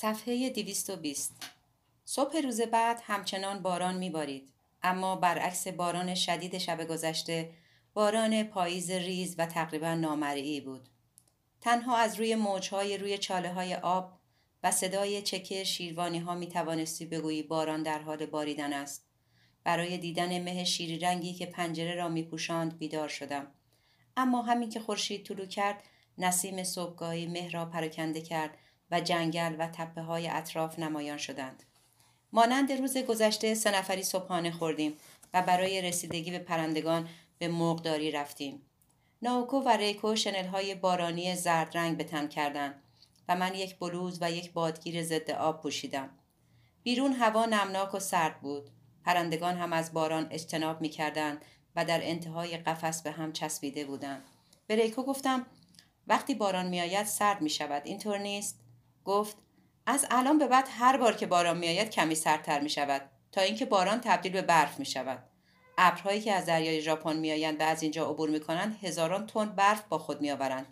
صفحه 220 صبح روز بعد همچنان باران میبارید اما برعکس باران شدید شب گذشته باران پاییز ریز و تقریبا نامرئی بود تنها از روی موجهای روی چاله های آب و صدای چکه شیروانی ها می توانستی بگویی باران در حال باریدن است. برای دیدن مه شیری رنگی که پنجره را می پوشاند بیدار شدم. اما همین که خورشید طلو کرد نسیم صبحگاهی مه را پراکنده کرد و جنگل و تپه های اطراف نمایان شدند. مانند روز گذشته سه نفری صبحانه خوردیم و برای رسیدگی به پرندگان به مرغداری رفتیم. ناوکو و ریکو شنل های بارانی زرد رنگ به تن کردند و من یک بلوز و یک بادگیر ضد آب پوشیدم. بیرون هوا نمناک و سرد بود. پرندگان هم از باران اجتناب می کردن و در انتهای قفس به هم چسبیده بودند. به ریکو گفتم وقتی باران میآید سرد می شود اینطور نیست؟ گفت از الان به بعد هر بار که باران میآید کمی سردتر می شود تا اینکه باران تبدیل به برف می شود. ابرهایی که از دریای ژاپن میآیند و از اینجا عبور می کنند هزاران تن برف با خود میآورند.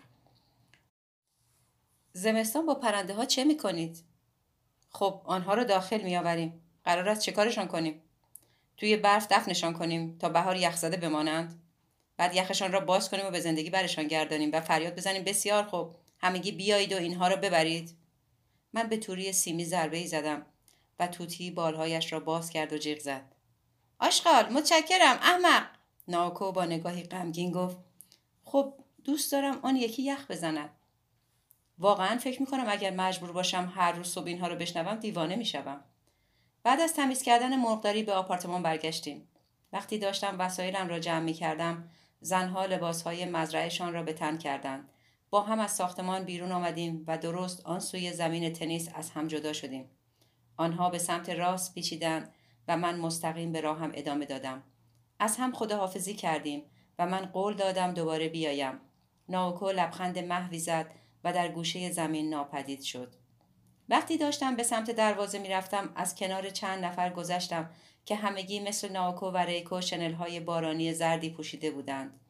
زمستان با پرنده ها چه می کنید؟ خب آنها را داخل می آوریم. قرار است چه کارشان کنیم؟ توی برف دفنشان کنیم تا بهار یخزده بمانند؟ بعد یخشان را باز کنیم و به زندگی برشان گردانیم و فریاد بزنیم بسیار خوب همگی بیایید و اینها را ببرید من به توری سیمی ضربه ای زدم و توتی بالهایش را باز کرد و جیغ زد. آشغال متشکرم احمق! ناکو با نگاهی غمگین گفت. خب دوست دارم آن یکی یخ بزند. واقعا فکر می‌کنم اگر مجبور باشم هر روز صبح اینها رو بشنوم دیوانه می‌شوم. بعد از تمیز کردن مرغداری به آپارتمان برگشتیم. وقتی داشتم وسایلم را جمع می کردم زنها لباسهای مزرعهشان را به تن کردند. با هم از ساختمان بیرون آمدیم و درست آن سوی زمین تنیس از هم جدا شدیم. آنها به سمت راست پیچیدند و من مستقیم به راهم ادامه دادم. از هم خداحافظی کردیم و من قول دادم دوباره بیایم. ناوکو لبخند محوی زد و در گوشه زمین ناپدید شد. وقتی داشتم به سمت دروازه می‌رفتم از کنار چند نفر گذشتم که همگی مثل ناوکو و ریکو شنل های بارانی زردی پوشیده بودند.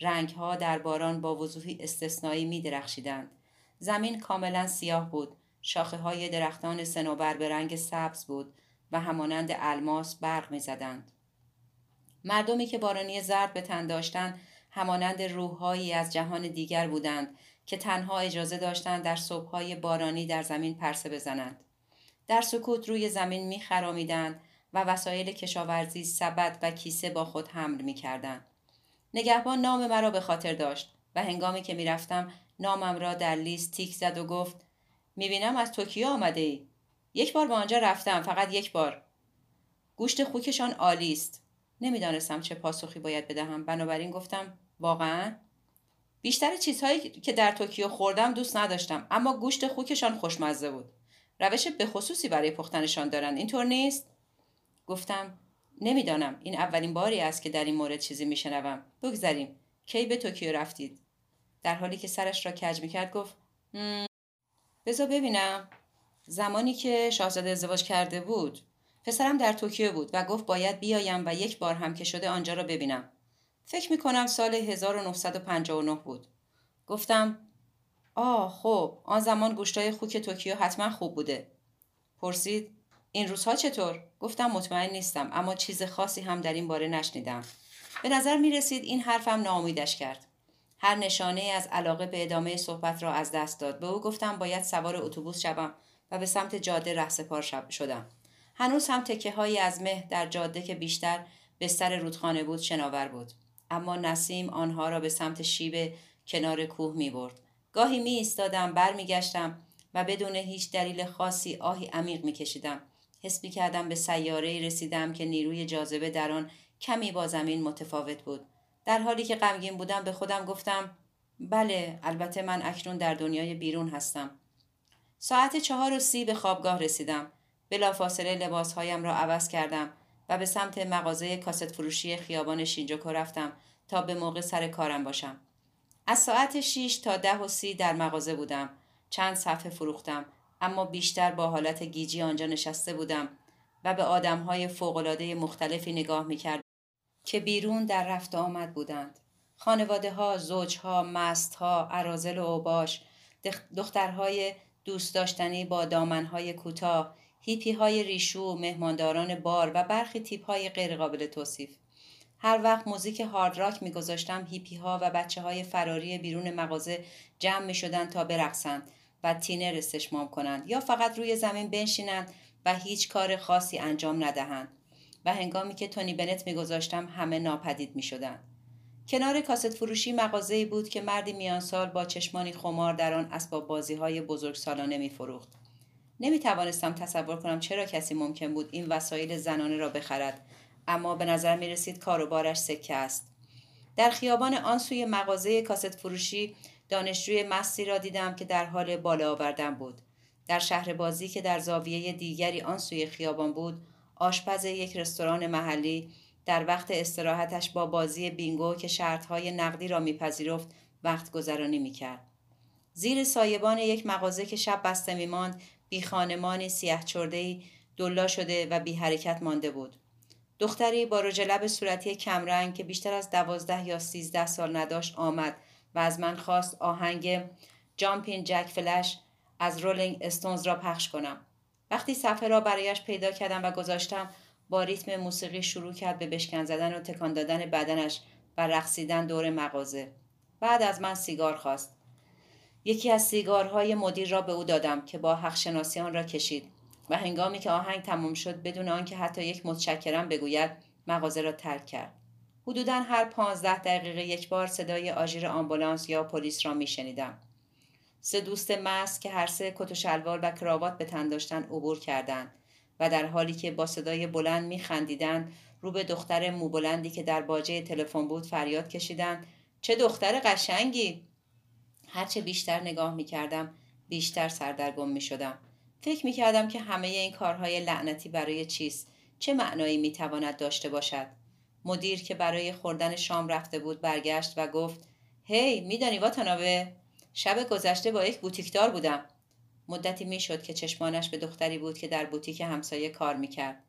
رنگ ها در باران با وضوحی استثنایی می درخشیدند. زمین کاملا سیاه بود. شاخه های درختان سنوبر به رنگ سبز بود و همانند الماس برق می زدند. مردمی که بارانی زرد به تن داشتند همانند روحهایی از جهان دیگر بودند که تنها اجازه داشتند در صبحهای بارانی در زمین پرسه بزنند. در سکوت روی زمین می خرامیدند و وسایل کشاورزی سبد و کیسه با خود حمل می کردند. نگهبان نام مرا به خاطر داشت و هنگامی که می‌رفتم نامم را در لیست تیک زد و گفت می‌بینم از توکیو آمده ای. یک بار به آنجا رفتم فقط یک بار. گوشت خوکشان عالی است. نمی‌دانستم چه پاسخی باید بدهم بنابراین گفتم واقعا بیشتر چیزهایی که در توکیو خوردم دوست نداشتم اما گوشت خوکشان خوشمزه بود روش به خصوصی برای پختنشان دارند اینطور نیست گفتم نمی‌دانم. این اولین باری است که در این مورد چیزی میشنوم. بگذریم. کی به توکیو رفتید؟ در حالی که سرش را کج می‌کرد گفت بذار ببینم. زمانی که شاهزاده ازدواج کرده بود پسرم در توکیو بود و گفت باید بیایم و یک بار هم که شده آنجا را ببینم. فکر می‌کنم سال 1959 بود. گفتم آه خب آن زمان گوشتای خوک توکیو حتما خوب بوده. پرسید این روزها چطور؟ گفتم مطمئن نیستم اما چیز خاصی هم در این باره نشنیدم. به نظر می رسید این حرفم ناامیدش کرد. هر نشانه از علاقه به ادامه صحبت را از دست داد. به او گفتم باید سوار اتوبوس شوم و به سمت جاده رهسپار شدم. هنوز هم تکه هایی از مه در جاده که بیشتر بستر رودخانه بود شناور بود. اما نسیم آنها را به سمت شیب کنار کوه می برد. گاهی می ایستادم بر می گشتم و بدون هیچ دلیل خاصی آهی عمیق می کشیدم. حس کردم به سیاره رسیدم که نیروی جاذبه در آن کمی با زمین متفاوت بود. در حالی که غمگین بودم به خودم گفتم بله البته من اکنون در دنیای بیرون هستم. ساعت چهار و سی به خوابگاه رسیدم. بلافاصله لباسهایم را عوض کردم و به سمت مغازه کاست فروشی خیابان شینجوکو رفتم تا به موقع سر کارم باشم. از ساعت 6 تا ده و سی در مغازه بودم. چند صفحه فروختم. اما بیشتر با حالت گیجی آنجا نشسته بودم و به آدمهای فوقالعاده مختلفی نگاه می‌کرد که بیرون در رفت آمد بودند. خانواده ها، زوج ها، مست ها، عرازل و اوباش، دخترهای دوست داشتنی با دامنهای کوتاه هیپی های ریشو مهمانداران بار و برخی تیپ های غیرقابل توصیف هر وقت موزیک هارد راک میگذاشتم هیپی ها و بچه های فراری بیرون مغازه جمع می شدن تا برقصند و تینر استشمام کنند یا فقط روی زمین بنشینند و هیچ کار خاصی انجام ندهند و هنگامی که تونی بنت میگذاشتم همه ناپدید می شدن. کنار کاست فروشی مغازه‌ای بود که مردی میان سال با چشمانی خمار در آن اسباب بازی های بزرگ سالانه می فروخت. نمی توانستم تصور کنم چرا کسی ممکن بود این وسایل زنانه را بخرد اما به نظر می رسید کاروبارش سکه است. در خیابان آن سوی مغازه کاست فروشی دانشجوی مستی را دیدم که در حال بالا آوردن بود. در شهر بازی که در زاویه دیگری آن سوی خیابان بود آشپز یک رستوران محلی در وقت استراحتش با بازی بینگو که شرطهای نقدی را میپذیرفت وقت گذرانی می‌کرد. زیر سایبان یک مغازه که شب بسته میماند بی خانمانی سیاه چردهی دلا شده و بی حرکت مانده بود. دختری با رژ لب صورتی کمرنگ که بیشتر از دوازده یا سیزده سال نداشت آمد و از من خواست آهنگ جامپین جک فلش از رولینگ استونز را پخش کنم. وقتی صفحه را برایش پیدا کردم و گذاشتم با ریتم موسیقی شروع کرد به بشکن زدن و تکان دادن بدنش و رقصیدن دور مغازه. بعد از من سیگار خواست. یکی از سیگارهای مدیر را به او دادم که با حق شناسی آن را کشید و هنگامی که آهنگ تمام شد بدون آنکه حتی یک متشکرم بگوید مغازه را ترک کرد. حدودا هر پانزده دقیقه یک بار صدای آژیر آمبولانس یا پلیس را میشنیدم. سه دوست مست که هر سه کت و شلوار و کراوات به تن داشتن عبور کردند و در حالی که با صدای بلند میخندیدند رو به دختر موبلندی که در باجه تلفن بود فریاد کشیدند چه دختر قشنگی! هرچه بیشتر نگاه می‌کردم بیشتر سردرگم می‌شدم. فکر می‌کردم که همه این کارهای لعنتی برای چیست؟ چه معنایی می‌تواند داشته باشد؟ مدیر که برای خوردن شام رفته بود برگشت و گفت هی hey, میدانی واتانابه شب گذشته با یک بوتیکدار بودم. مدتی می‌شد که چشمانش به دختری بود که در بوتیک همسایه کار می‌کرد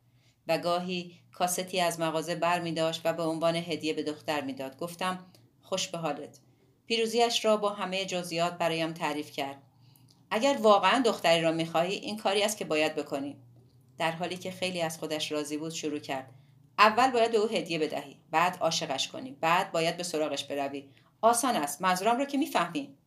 و گاهی کاستی از مغازه بر می داشت و به عنوان هدیه به دختر می‌داد. گفتم خوش به حالت. پیروزیش را با همه جزئیات برایم تعریف کرد. اگر واقعا دختری را می‌خواهی این کاری است که باید بکنی. در حالی که خیلی از خودش راضی بود شروع کرد. اول باید به او هدیه بدهی بعد عاشقش کنی بعد باید به سراغش بروی. آسان است منظورم را که می‌فهمی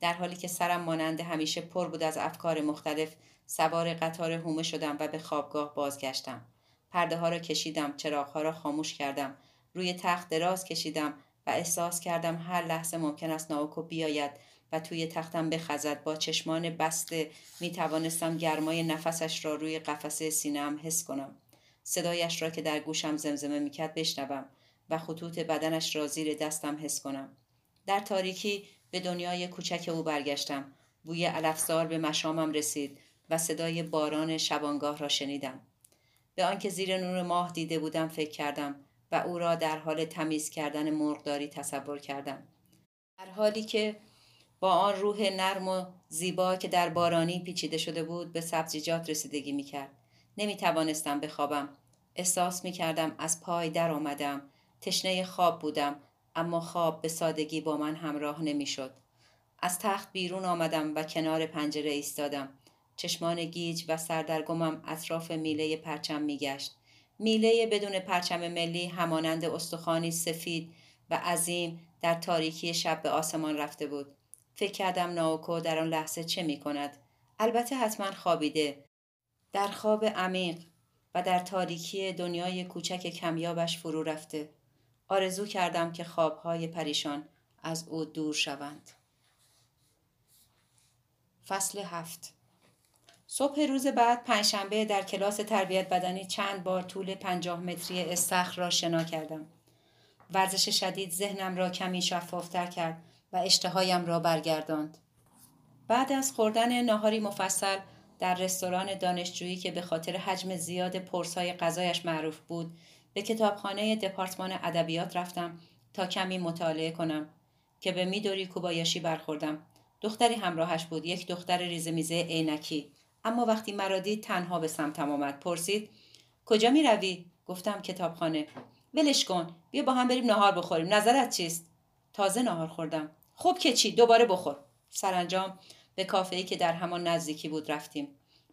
در حالی که سرم مانند همیشه پر بود از افکار مختلف سوار قطار هومه شدم و به خوابگاه بازگشتم. پرده ها را کشیدم چراغ ها را خاموش کردم. روی تخت دراز کشیدم و احساس کردم هر لحظه ممکن است ناوکو بیاید و توی تختم بخزد. با چشمان بسته می توانستم گرمای نفسش را روی قفسه سینم حس کنم. صدایش را که در گوشم زمزمه می‌کرد بشنوم و خطوط بدنش را زیر دستم حس کنم. در تاریکی به دنیای کوچک او برگشتم. بوی علفزار به مشامم رسید و صدای باران شبانگاه را شنیدم. به آنکه زیر نور ماه دیده بودم فکر کردم و او را در حال تمیز کردن مرغداری تصور کردم. در حالی که با آن روح نرم و زیبا که در بارانی پیچیده شده بود به سبزیجات رسیدگی می‌کرد. نمی توانستم بخوابم احساس می کردم از پای در آمدم تشنه خواب بودم اما خواب به سادگی با من همراه نمی‌شد. از تخت بیرون آمدم و کنار پنجره ایستادم. چشمان گیج و سردرگمم اطراف میله پرچم میگشت. میله بدون پرچم ملی همانند استخوانی سفید و عظیم در تاریکی شب به آسمان رفته بود. فکر کردم ناوکو در آن لحظه چه می کند؟ البته حتما خوابیده. در خواب عمیق و در تاریکی دنیای کوچک کمیابش فرو رفته. آرزو کردم که خوابهای پریشان از او دور شوند. فصل هفت صبح روز بعد پنجشنبه در کلاس تربیت بدنی چند بار طول پنجاه متری استخر را شنا کردم. ورزش شدید ذهنم را کمی شفافتر کرد و اشتهایم را برگرداند. بعد از خوردن ناهاری مفصل در رستوران دانشجویی که به خاطر حجم زیاد پرسای غذایش معروف بود به کتابخانه دپارتمان ادبیات رفتم تا کمی مطالعه کنم که به میدوری کوبایاشی برخوردم. دختری همراهش بود یک دختر ریزمیزه عینکی. اما وقتی مرا دید تنها به سمتم آمد. پرسید کجا می روی؟ گفتم کتابخانه. ولش کن بیا با هم بریم نهار بخوریم. نظرت چیست؟ تازه نهار خوردم. خب که چی؟ دوباره بخور. سرانجام به کافه که در همان نزدیکی بود رفتیم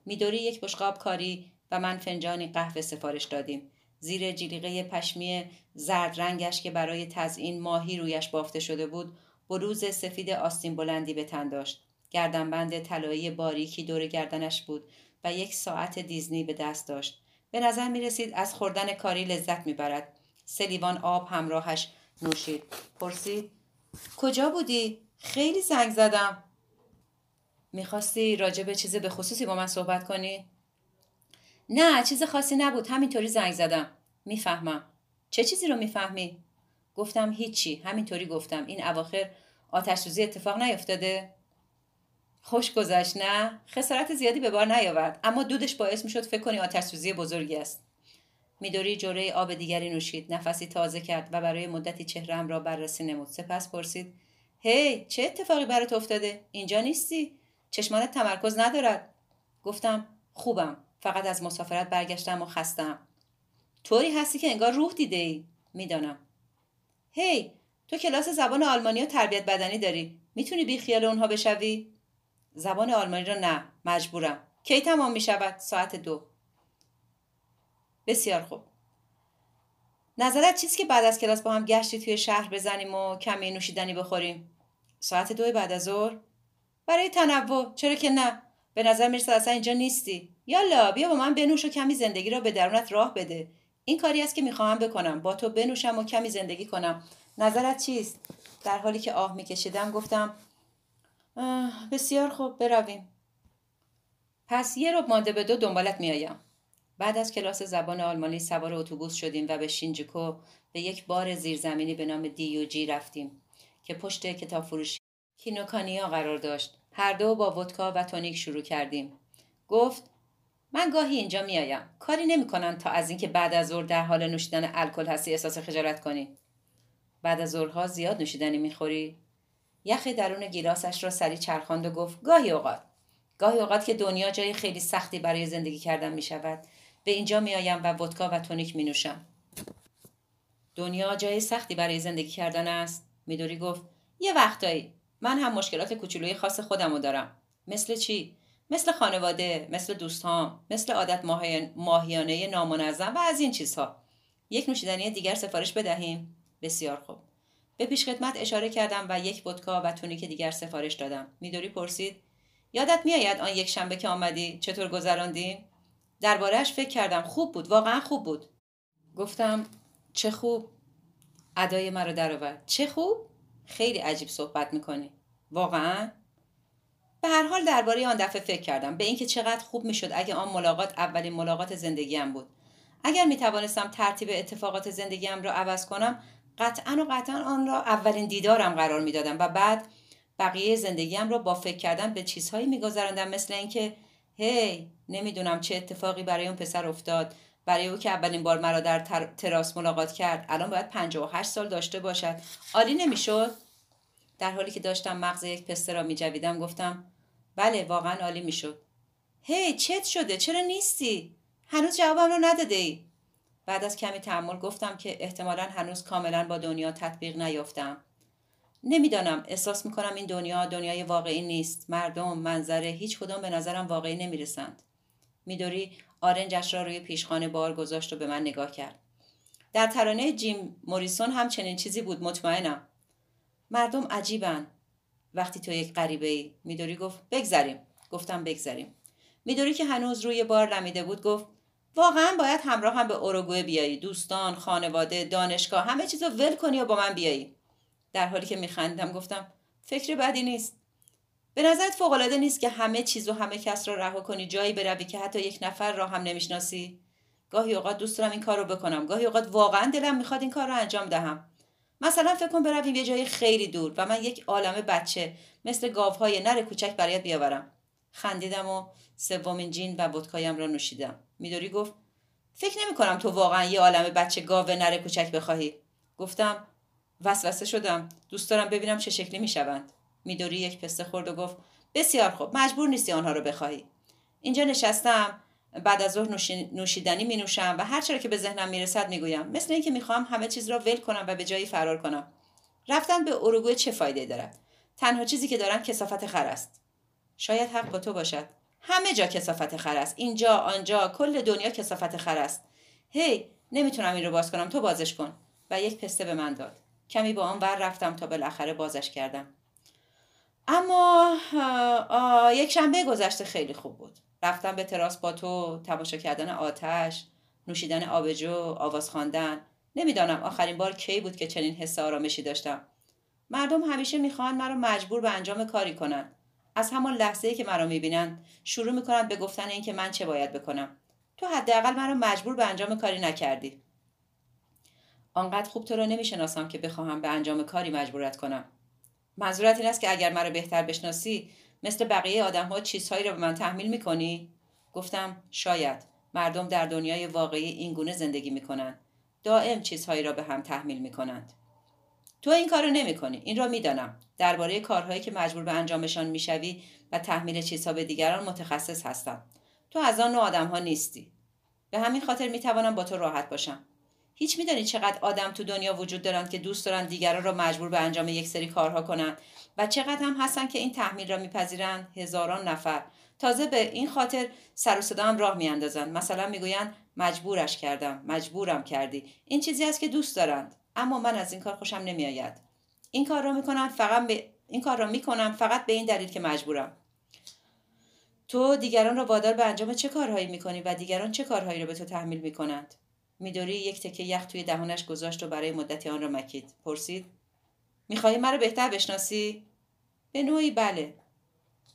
میدوری یک بشقاب کاری و من فنجانی قهوه سفارش دادیم زیر جلیقه پشمی زرد رنگش که برای تزئین ماهی رویش بافته شده بود بروز سفید آستین بلندی به تن داشت گردنبند طلایی باریکی دور گردنش بود و یک ساعت دیزنی به دست داشت به نظر می رسید از خوردن کاری لذت می برد. سلیوان آب همراهش نوشید. پرسید کجا بودی؟ خیلی زنگ زدم. می‌خواستی راجع به چیز به خصوصی با من صحبت کنی؟ نه چیز خاصی نبود همینطوری زنگ زدم. می‌فهمم. چه چیزی رو می‌فهمی؟ گفتم هیچی همینطوری گفتم این اواخر آتش سوزی اتفاق نیفتاده؟ خوش گذشت نه خسارت زیادی به بار نیاورد اما دودش باعث می‌شد فکر کنی آتش سوزی بزرگی است میدوری جوره آب دیگری نوشید نفسی تازه کرد و برای مدتی چهرم را بررسی نمود سپس پرسید هی چه اتفاقی برات افتاده اینجا نیستی چشمانت تمرکز ندارد. گفتم خوبم. فقط از مسافرت برگشتم و خستم. طوری هستی که انگار روح دیده ای می‌دانم. هی تو کلاس زبان آلمانی و تربیت بدنی داری. می‌تونی بی خیال اونها بشوی؟ زبان آلمانی را نه. مجبورم. کی تمام می شود ساعت دو. بسیار خوب. نظرت چیست که بعد از کلاس با هم گشتی توی شهر بزنیم و کمی نوشیدنی بخوریم؟ ساعت دو بعد از ظهر؟ برای تنوع. چرا که نه؟ به نظر می‌رسه اصلا اینجا نیستی. یالا بیا با من بنوش و کمی زندگی را به درونت راه بده. این کاری است که می‌خواهم بکنم. با تو بنوشم و کمی زندگی کنم. نظرت چیست؟ در حالی که آه میکشیدم گفتم بسیار خوب برویم. پس یه رو مانده به دو دنبالت میآیم. بعد از کلاس زبان آلمانی سوار اتوبوس شدیم و به شینجوکو به یک بار زیرزمینی به نام دیوجی رفتیم که پشت کتاب فروشی کینوکانیا قرار داشت. هر دو با ودکا و تونیک شروع کردیم. گفت من گاهی اینجا میآیم. کاری نمی‌کنم تا از اینکه بعد از ظهر در حال نوشیدن الکل هستی احساس خجالت کنی. بعد از ظهرها زیاد نوشیدنی می‌خوری. یخ درون گیلاسش را سری چرخاند و گفت گاهی اوقات. گاهی اوقات که دنیا جای خیلی سختی برای زندگی کردن می شود به اینجا می آیم و ودکا و تونیک می نوشم دنیا جای سختی برای زندگی کردن است؟ میدوری گفت. یه وقتایی. من هم مشکلات کوچولوی خاص خودمو دارم. مثل چی؟ مثل خانواده مثل دوستان مثل عادت ماهیانه نامنظم و از این چیزها. یک نوشیدنی دیگر سفارش بدهیم. بسیار خوب. به پیشخدمت اشاره کردم و یک ودکا و تونیک دیگر سفارش دادم. میدوری پرسید؟ یادت میآید آن یک شنبه که آمدی؟ چطور گذراندیم؟ دربارهش فکر کردم خوب بود واقعا خوب بود. گفتم چه خوب. ادای مرا درآورد. چه خوب؟ خیلی عجیب صحبت می‌کنی. واقعا؟ به هر حال درباره آن دفعه فکر کردم. به اینکه چقدر خوب می‌شد اگه آن ملاقات اولین ملاقات زندگیم بود. اگر می توانستم ترتیب اتفاقات زندگیم را عوض کنم قطعا و قطعا آن را اولین دیدارم قرار می‌دادم و بعد بقیه زندگیم را با فکر کردن به چیزهایی میگذراندم مثل اینکه هی نمی‌دونم چه اتفاقی برای اون پسر افتاد. برای او که اولین بار مرا در تراس ملاقات کرد. الان باید 58 سال داشته باشد. عالی نمی‌شد؟ در حالی که داشتم مغز یک پسته را میجویدم گفتم بله واقعا عالی می‌شد. هی چت شده چرا نیستی؟ هنوز جوابم رو نداده ای بعد از کمی تحمل گفتم که احتمالا هنوز کاملا با دنیا تطبیق نیافتم. نمی‌دانم احساس می‌کنم این دنیا دنیای واقعی نیست. مردم منظره هیچ کدام به نظرم واقعی نمی‌رسند. میدوری آرنجش را روی پیشخانه بار گذاشت و به من نگاه کرد. در ترانه جیم موریسون هم چنین چیزی بود مطمئنم. مردم عجیبن. وقتی تو یک غریبه ای میدوری گفت بگذریم. گفتم بگذریم. میدوری که هنوز روی بار لمیده بود گفت واقعا باید همراه هم به اوروگوئه بیایی. دوستان خانواده دانشگاه همه چیز رو ول کنی و با من بیایی. در حالی که میخندم گفتم فکر بدی نیست. به نظرت فوقالعاده نیست که همه چیز و همه کس را رها کنی جایی بروی که حتی یک نفر را هم نمی‌شناسی؟ گاهی اوقات دوست دارم این کار رو بکنم گاهی اوقات واقعا دلم می‌خواد این کار رو انجام دهم. مثلا فکر کن برویم یه جای خیلی دور و من یک عالم بچه مثل گاوهای نر کوچک برایت بیاورم. خندیدم و سومین جین و ودکایم را نوشیدم. میدوری گفت فکر نمی کنم تو واقعا یه عالم بچه گاو نره کوچک بخواهی. گفتم وسوسه شدم. دوست دارم ببینم چه شکلی می‌شوند. میدوری یک پسته خورد و گفت بسیار خوب مجبور نیستی آنها رو بخواهی. اینجا نشستم بعد از ظهر نوشیدنی می نوشم و هر چرا که به ذهنم می‌رسد می‌گویم. مثل اینکه می‌خواهم همه چیز را ول کنم و به جایی فرار کنم. رفتن به اروگوئه چه فایده دارد؟ تنها چیزی که دارم کسافت خر است. شاید حق با تو باشد. همه جا کسافت خر است. اینجا آنجا کل دنیا کسافت خر است. هی نمی‌تونم این رو باز کنم. تو بازش کن. و یک پسته به من داد. کمی با آن بر رفتم تا بالاخره بازش کردم. اما یک شنبه گذشته خیلی خوب بود. رفتم به تراس با تو تماشا کردن آتش نوشیدن آبجو آواز خواندن. نمی‌دانم آخرین بار کی بود که چنین حس آرامشی داشتم. مردم همیشه می‌خواهند مرا مجبور به انجام کاری کنند. از همان لحظه که مرا می‌بینند شروع می‌کنند به گفتن اینکه من چه باید بکنم. تو حداقل مرا مجبور به انجام کاری نکردی. آنقدر خوب تو را نمی‌شناسم که بخواهم به انجام کاری مجبورت کنم. منظورت این است که اگر مرا بهتر بشناسی مثل بقیه آدم ها چیزهایی را به من تحمیل می‌کنی گفتم شاید مردم در دنیای واقعی این گونه زندگی می‌کنند دائم چیزهایی را به هم تحمیل می‌کنند تو این کار نمی کنی. این را می‌دانم. درباره کارهایی که مجبور به انجامشان می‌شوی و تحمیل چیزها به دیگران متخصص هستم. تو از آن نوع آدم ها نیستی. به همین خاطر می توانم با تو راحت باشم. هیچ میدانی چقدر آدم تو دنیا وجود دارند که دوست دارند دیگران را مجبور به انجام یک سری کارها کنند و چقدر هم هستند که این تحمیل را میپذیرند هزاران نفر. تازه به این خاطر سر و صدا هم راه میاندازند مثلا می‌گویند مجبورش کردم مجبورم کردی. این چیزی است که دوست دارند اما من از این کار خوشم نمیآید. این کار را می‌کنم فقط به این کار را می‌کنم فقط به این دلیل که مجبورم. تو دیگران را وادار به انجام چه کارهایی می‌کنی و دیگران چه کارهایی را به تو تحمیل می‌کنند؟ میدوری یک تکه یخ توی دهانش گذاشت و برای مدتی آن را مکید. پرسید می‌خواهی مرا بهتر بشناسی؟ به نوعی بله.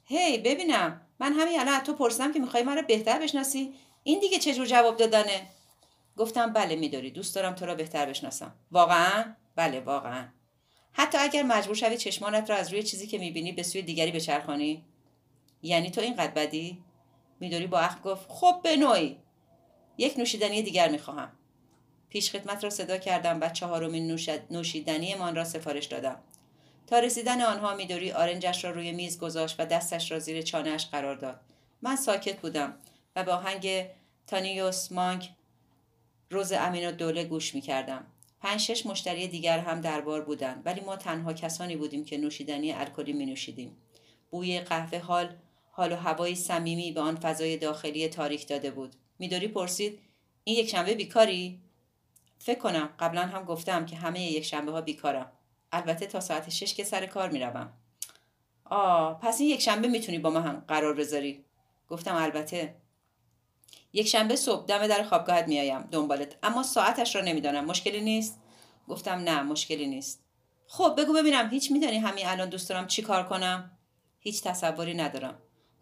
هی ببینم. من همین الان تو پرسیدم که می‌خوای مرا بهتر بشناسی؟ این دیگه چه جور جواب دادنه؟ گفتم بله میداری. دوست دارم تو را بهتر بشناسم. واقعا؟ بله واقعا. حتی اگر مجبور شوی چشمانت را از روی چیزی که می‌بینی به سوی دیگری بچرخانی؟ یعنی تو اینقدر بدی؟ میدوری با اخ گفت خب به نوعی. یک نوشیدنی دیگر می‌خواهم پیش خدمت را صدا کردم و چهارمین نوشیدنی من را سفارش دادم تا رسیدن آنها میدوری آرنجش را روی میز گذاشت و دستش را زیر چانهش قرار داد من ساکت بودم و با آهنگ تانیوس مانک روز امین و دوله گوش می کردم. پنج شش مشتری دیگر هم دربار بودند ولی ما تنها کسانی بودیم که نوشیدنی الکلی می نوشیدیم. بوی قهوه حال حال و هوایی صمیمی به آن فضای داخلی تاریک داده بود. میدوری پرسید این یک شنبه بیکاری؟ فکر کنم قبلا هم گفتم که همه یک شنبه ها بیکارم. البته تا ساعت شش که سر کار می‌روم. آه پس این یک شنبه می‌تونی با ما هم قرار بذاری. گفتم البته یک شنبه صبح دم در خوابگاهت میآیم دنبالت اما ساعتش را نمی‌دانم مشکلی نیست گفتم نه مشکلی نیست خب بگو ببینم هیچ میدانی همین الان دوست دارم چی کار کنم هیچ تصوری ندارم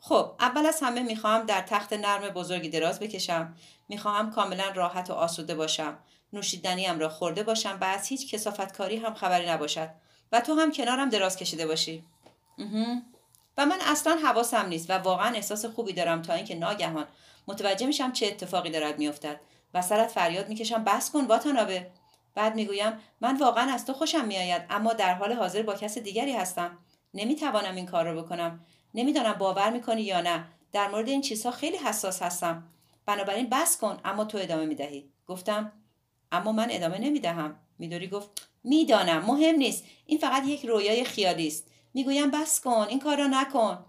خب اول از همه می‌خواهم در تخت نرم بزرگی دراز بکشم. می‌خواهم کاملا راحت و آسوده باشم. نوشیدنیم را خورده باشم و از هیچ کسافتکاری هم خبری نباشد. و تو هم کنارم دراز کشیده باشی. و من اصلا حواسم نیست و واقعا احساس خوبی دارم تا اینکه ناگهان متوجه میشم چه اتفاقی دارد میافتد. و سرت فریاد می‌کشم بس کن واتانابه. بعد می‌گویم من واقعا از تو خوشم میآید اما در حال حاضر با کس دیگری هستم. نمی‌توانم این کار را بکنم. نمی‌دانم باور می‌کنی یا نه. در مورد این چیزها خیلی حساس هستم. بنابراین بس کن اما تو ادامه می‌دهی. گفتم اما من ادامه نمی‌دهم. میدوری گفت می‌دانم. مهم نیست. این فقط یک رویای خیالی است. می‌گویم بس کن این کار را نکن.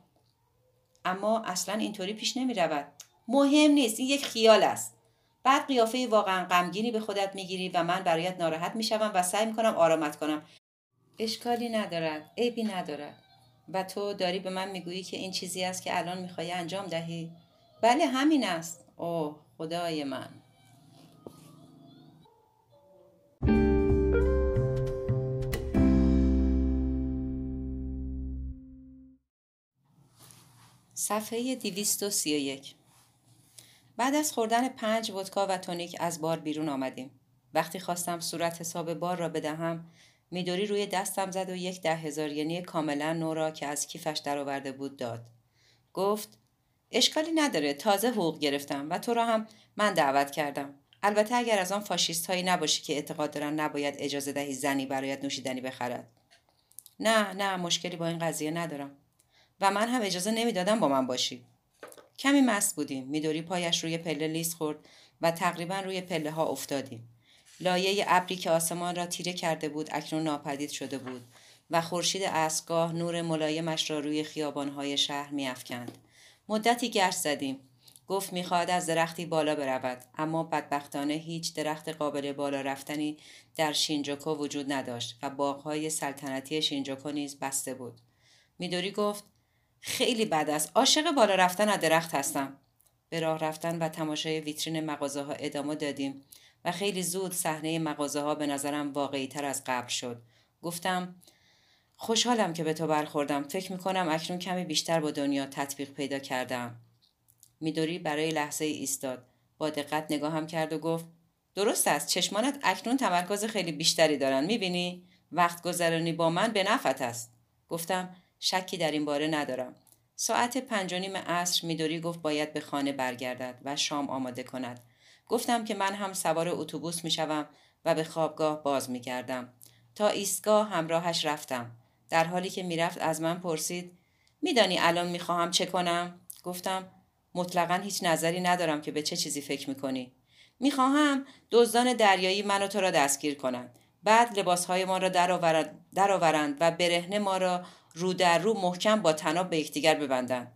اما اصلا اینطوری پیش نمی رود مهم نیست. این یک خیال است. بعد قیافه واقعا غمگینی به خودت می‌گیری و من برایت ناراحت می‌شوم و سعی می‌کنم آرامت کنم. اشکالی ندارد. عیبی ندارد. و تو داری به من می‌گویی که این چیزی است که الان می‌خوای انجام دهی. بله همین است. اوه خدای من. صفحه 231 بعد از خوردن پنج ودکا و تونیک از بار بیرون آمدیم. وقتی خواستم صورت حساب بار را بدهم میدوری روی دستم زد و یک ده هزار ینی کاملا نو را که از کیفش درآورده بود داد. گفت اشکالی نداره تازه حقوق گرفتم و تو را هم من دعوت کردم. البته اگر از آن فاشیست هایی نباشی که اعتقاد دارن نباید اجازه دهی زنی برایت نوشیدنی بخرد. نه نه مشکلی با این قضیه ندارم. و من هم اجازه نمی‌دادم با من باشی. کمی مست بودیم. میدوری پایش روی پله لیز خورد و تقریبا روی پله ها افتادیم. لایه ابری که آسمان را تیره کرده بود اکنون ناپدید شده بود و خورشید اسگاه نور ملایمش را روی خیابانهای شهر میافکند. مدتی گشت زدیم. گفت می‌خواهد از درختی بالا برود اما بدبختانه هیچ درخت قابل بالا رفتنی در شینجوکو وجود نداشت و باغهای سلطنتی شینجوکو نیز بسته بود. میدوری گفت خیلی بد است. عاشق بالا رفتن از درخت هستم. به راه رفتن و تماشای ویترین مغازه ها ادامه دادیم. و خیلی زود صحنه مغازه ها به نظرم واقعی تر از قبل شد. گفتم خوشحالم که به تو برخوردم. فکر می‌کنم اکنون کمی بیشتر با دنیا تطبیق پیدا کردم. میدوری برای لحظه ایستاد. با دقت نگاهم کرد و گفت درست است. چشمانت اکنون تمرکز خیلی بیشتری دارن. می‌بینی؟ وقت گذرانی با من به نفت است. گفتم شکی در این باره ندارم. ساعت پنج و نیم عصر میدوری گفت باید به خانه برگردد و شام آماده کند. گفتم که من هم سوار اتوبوس می‌شوم و به خوابگاه باز میگردم تا ایستگاه همراهش رفتم. در حالی که می‌رفت از من پرسید میدانی الان می‌خواهم چه کنم؟ گفتم مطلقا هیچ نظری ندارم که به چه چیزی فکر می‌کنی. می‌خواهم دزدان دریایی من و تو را دستگیر کنند بعد لباسهای ما را درآورند و برهنه ما را رو در رو محکم با تناب به یکدیگر ببندند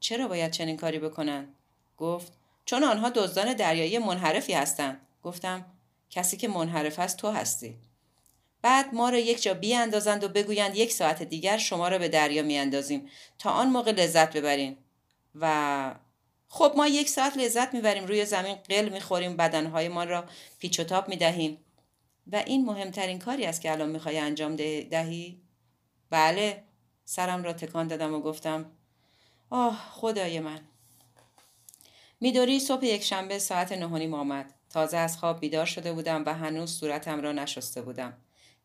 چرا باید چنین کاری بکنند گفت. چون آنها دزدان دریایی منحرفی هستند. گفتم کسی که منحرف است تو هستی. بعد ما را یک جا بیاندازند و بگویند یک ساعت دیگر شما را به دریا میاندازیم تا آن موقع لذت ببرین و خب ما یک ساعت لذت می‌بریم روی زمین قل می‌خوریم بدنهای ما را پیچ و تاب می‌دهیم. و این مهمترین کاری است که الان می‌خوای انجام دهی؟ بله. سرم را تکان دادم و گفتم آه خدای من. میدوری صبح یک شنبه ساعت نهانیم آمد. تازه از خواب بیدار شده بودم و هنوز صورتم را نشسته بودم.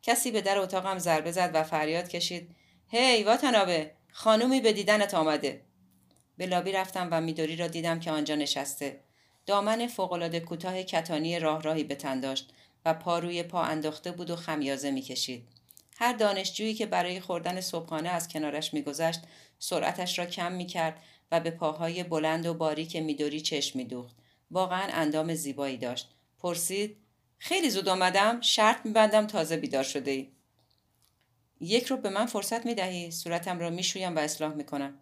کسی به در اتاقم ضربه زد و فریاد کشید هی hey, واتنابه خانومی به دیدنت آمده. به لابی رفتم و میدوری را دیدم که آنجا نشسته. دامن فوقالعاده کوتاه کتانی راه راهی به تن داشت و پا روی پا انداخته بود و خمیازه می‌کشید. هر دانشجویی که برای خوردن صبحانه از کنارش میگذشت سرعتش را کم می‌کرد و به پاهای بلند و باریک میدوری چشم میدوخت واقعا اندام زیبایی داشت پرسید خیلی زود آمدم شرط میبندم تازه بیدار شده ای. یک رو به من فرصت می‌دهی صورتم را می‌شویم و اصلاح می‌کنم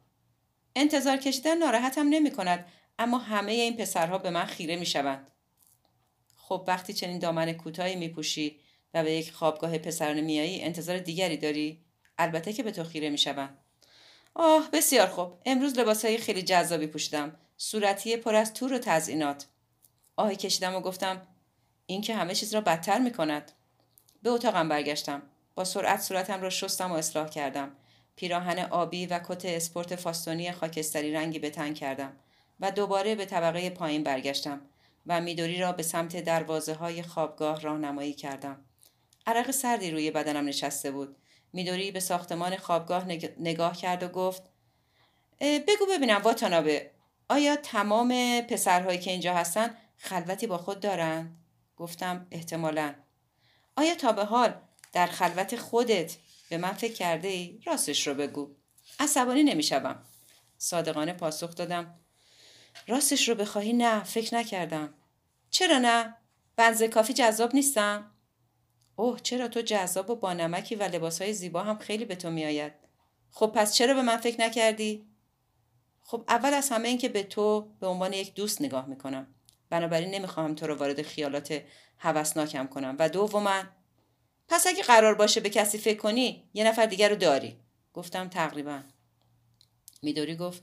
انتظار کشیدن ناراحتم نمی کند اما همه این پسرها به من خیره می شوند. خب وقتی چنین دامن کوتاهی می پوشی و به یک خوابگاه پسرانه میایی انتظار دیگری داری؟ البته که به تو خیره می شوند. آه بسیار خوب امروز لباسهای خیلی جذابی پوشیدم صورتی پر از تور و تزئینات آهی کشیدم و گفتم این که همه چیز را بدتر می کند. به اتاقم برگشتم با سرعت صورتم را شستم و اصلاح کردم پیراهن آبی و کت اسپورت فاستونی خاکستری رنگی به تن کردم و دوباره به طبقه پایین برگشتم و میدوری را به سمت دروازه های خوابگاه راهنمایی کردم. عرق سردی روی بدنم نشسته بود. میدوری به ساختمان خوابگاه نگاه کرد و گفت بگو ببینم واتانابه آیا تمام پسرهایی که اینجا هستن خلوتی با خود دارن؟ گفتم احتمالا. آیا تا به حال در خلوت خودت به من فکر کرده ای؟ راستش رو بگو. عصبانی نمی‌شوم. صادقانه پاسخ دادم. راستش رو بخواهی نه فکر نکردم. چرا نه؟ بنز کافی جذاب نیستم؟ اوه چرا تو جذاب و با نمکی و لباسهای زیبا هم خیلی به تو میآید. خب پس چرا به من فکر نکردی؟ خب اول از همه این که به تو به عنوان یک دوست نگاه می‌کنم. بنابراین نمی‌خواهم تو رو وارد خیالات هوسناکم کنم و دوما پس اگه قرار باشه به کسی فکر کنی یه نفر دیگر رو داری گفتم تقریبا میدوری گفت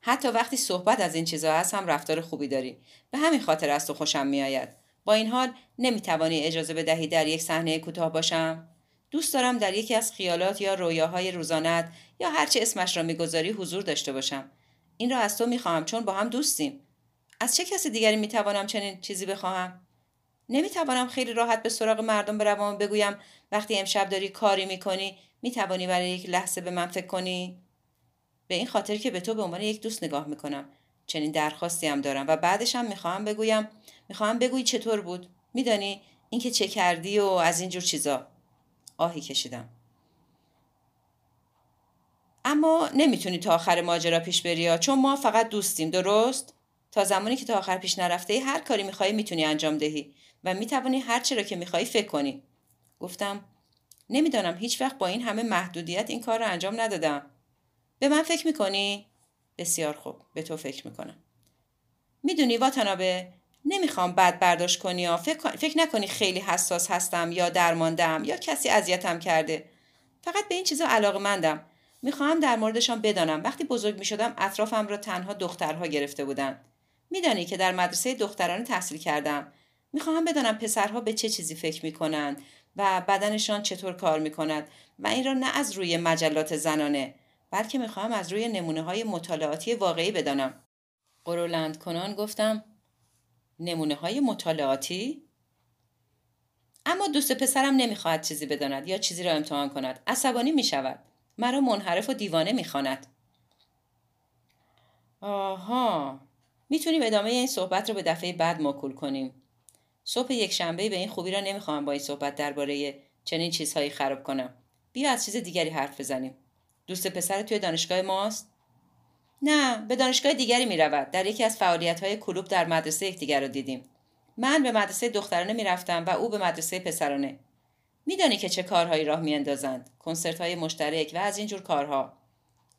حتی وقتی صحبت از این چیزا هست هم رفتار خوبی داری به همین خاطر از تو خوشم میآید با این حال نمی‌توانی اجازه بدهی در یک صحنه کوتاه باشم. دوست دارم در یکی از خیالات یا رویاهای روزانت یا هرچه اسمش را می‌گذاری حضور داشته باشم. این را از تو می‌خواهم چون با هم دوستیم. از چه کسی دیگری می‌توانم چنین چیزی بخواهم؟ نمی‌توانم خیلی راحت به سراغ مردم بروم و بگویم وقتی امشب داری کاری می‌کنی می‌توانی برای یک لحظه به من فکر کنی؟ به این خاطر که به تو به عنوان یک دوست نگاه می‌کنم. چنین درخواستی هم دارم و بعدش هم می‌خواهم بگویم می‌خواهم بگویی چطور بود میدانی اینکه چه کردی و از اینجور چیزا آهی کشیدم اما نمی‌تونی تا آخر ماجرا پیش بری چون ما فقط دوستیم درست تا زمانی که تا آخر پیش نرفته هر کاری می‌خوای می‌تونی انجام دهی و می‌توانی هر چی را که می‌خوای فکر کنی گفتم نمی‌دانم هیچ وقت با این همه محدودیت این کار را انجام ندادم. به من فکر می‌کنی؟ بسیار خوب به تو فکر می‌کنم. می‌دونی واتنابه نمی‌خوام بد برداشت کنی یا فکر, فکر نکنی خیلی حساس هستم یا درماندم یا کسی اذیتم کرده. فقط به این چیزا علاقه مندم. می‌خواهم در موردشان بدانم وقتی بزرگ می‌شدم اطرافم را تنها دخترها گرفته بودند. میدانی که در مدرسه دخترانه تحصیل کردم. می‌خواهم بدانم پسرها به چه چیزی فکر می‌کنند و بدنشان چطور کار می‌کند و این را نه از روی مجلات زنانه بلکه می‌خواهم از روی نمونه های مطالعاتی واقعی بدانم. قرولند کنان گفتم نمونه های مطالعاتی؟ اما دوست پسرم نمی‌خواهد چیزی بداند یا چیزی را امتحان کند. عصبانی می شود. مرا منحرف و دیوانه می‌خواند. آها می‌تونیم ادامه این صحبت رو به دفعه بعد ماکول کنیم. صبح یک شنبه به این خوبی را نمی‌خواهم با این صحبت درباره چنین چیزهایی خراب کنم. بیا از چیز دیگری حرف بزنیم. دوست پسر توی دانشگاه ماست؟ نه به دانشگاه دیگری می رود. در یکی از فعالیت های کلوب در مدرسه یکدیگر را دیدیم. من به مدرسه دخترانه می رفتم و او به مدرسه پسرانه. میدانی که چه کارهایی راه میاندازند. کنسرت های مشترک و از اینجور کارها.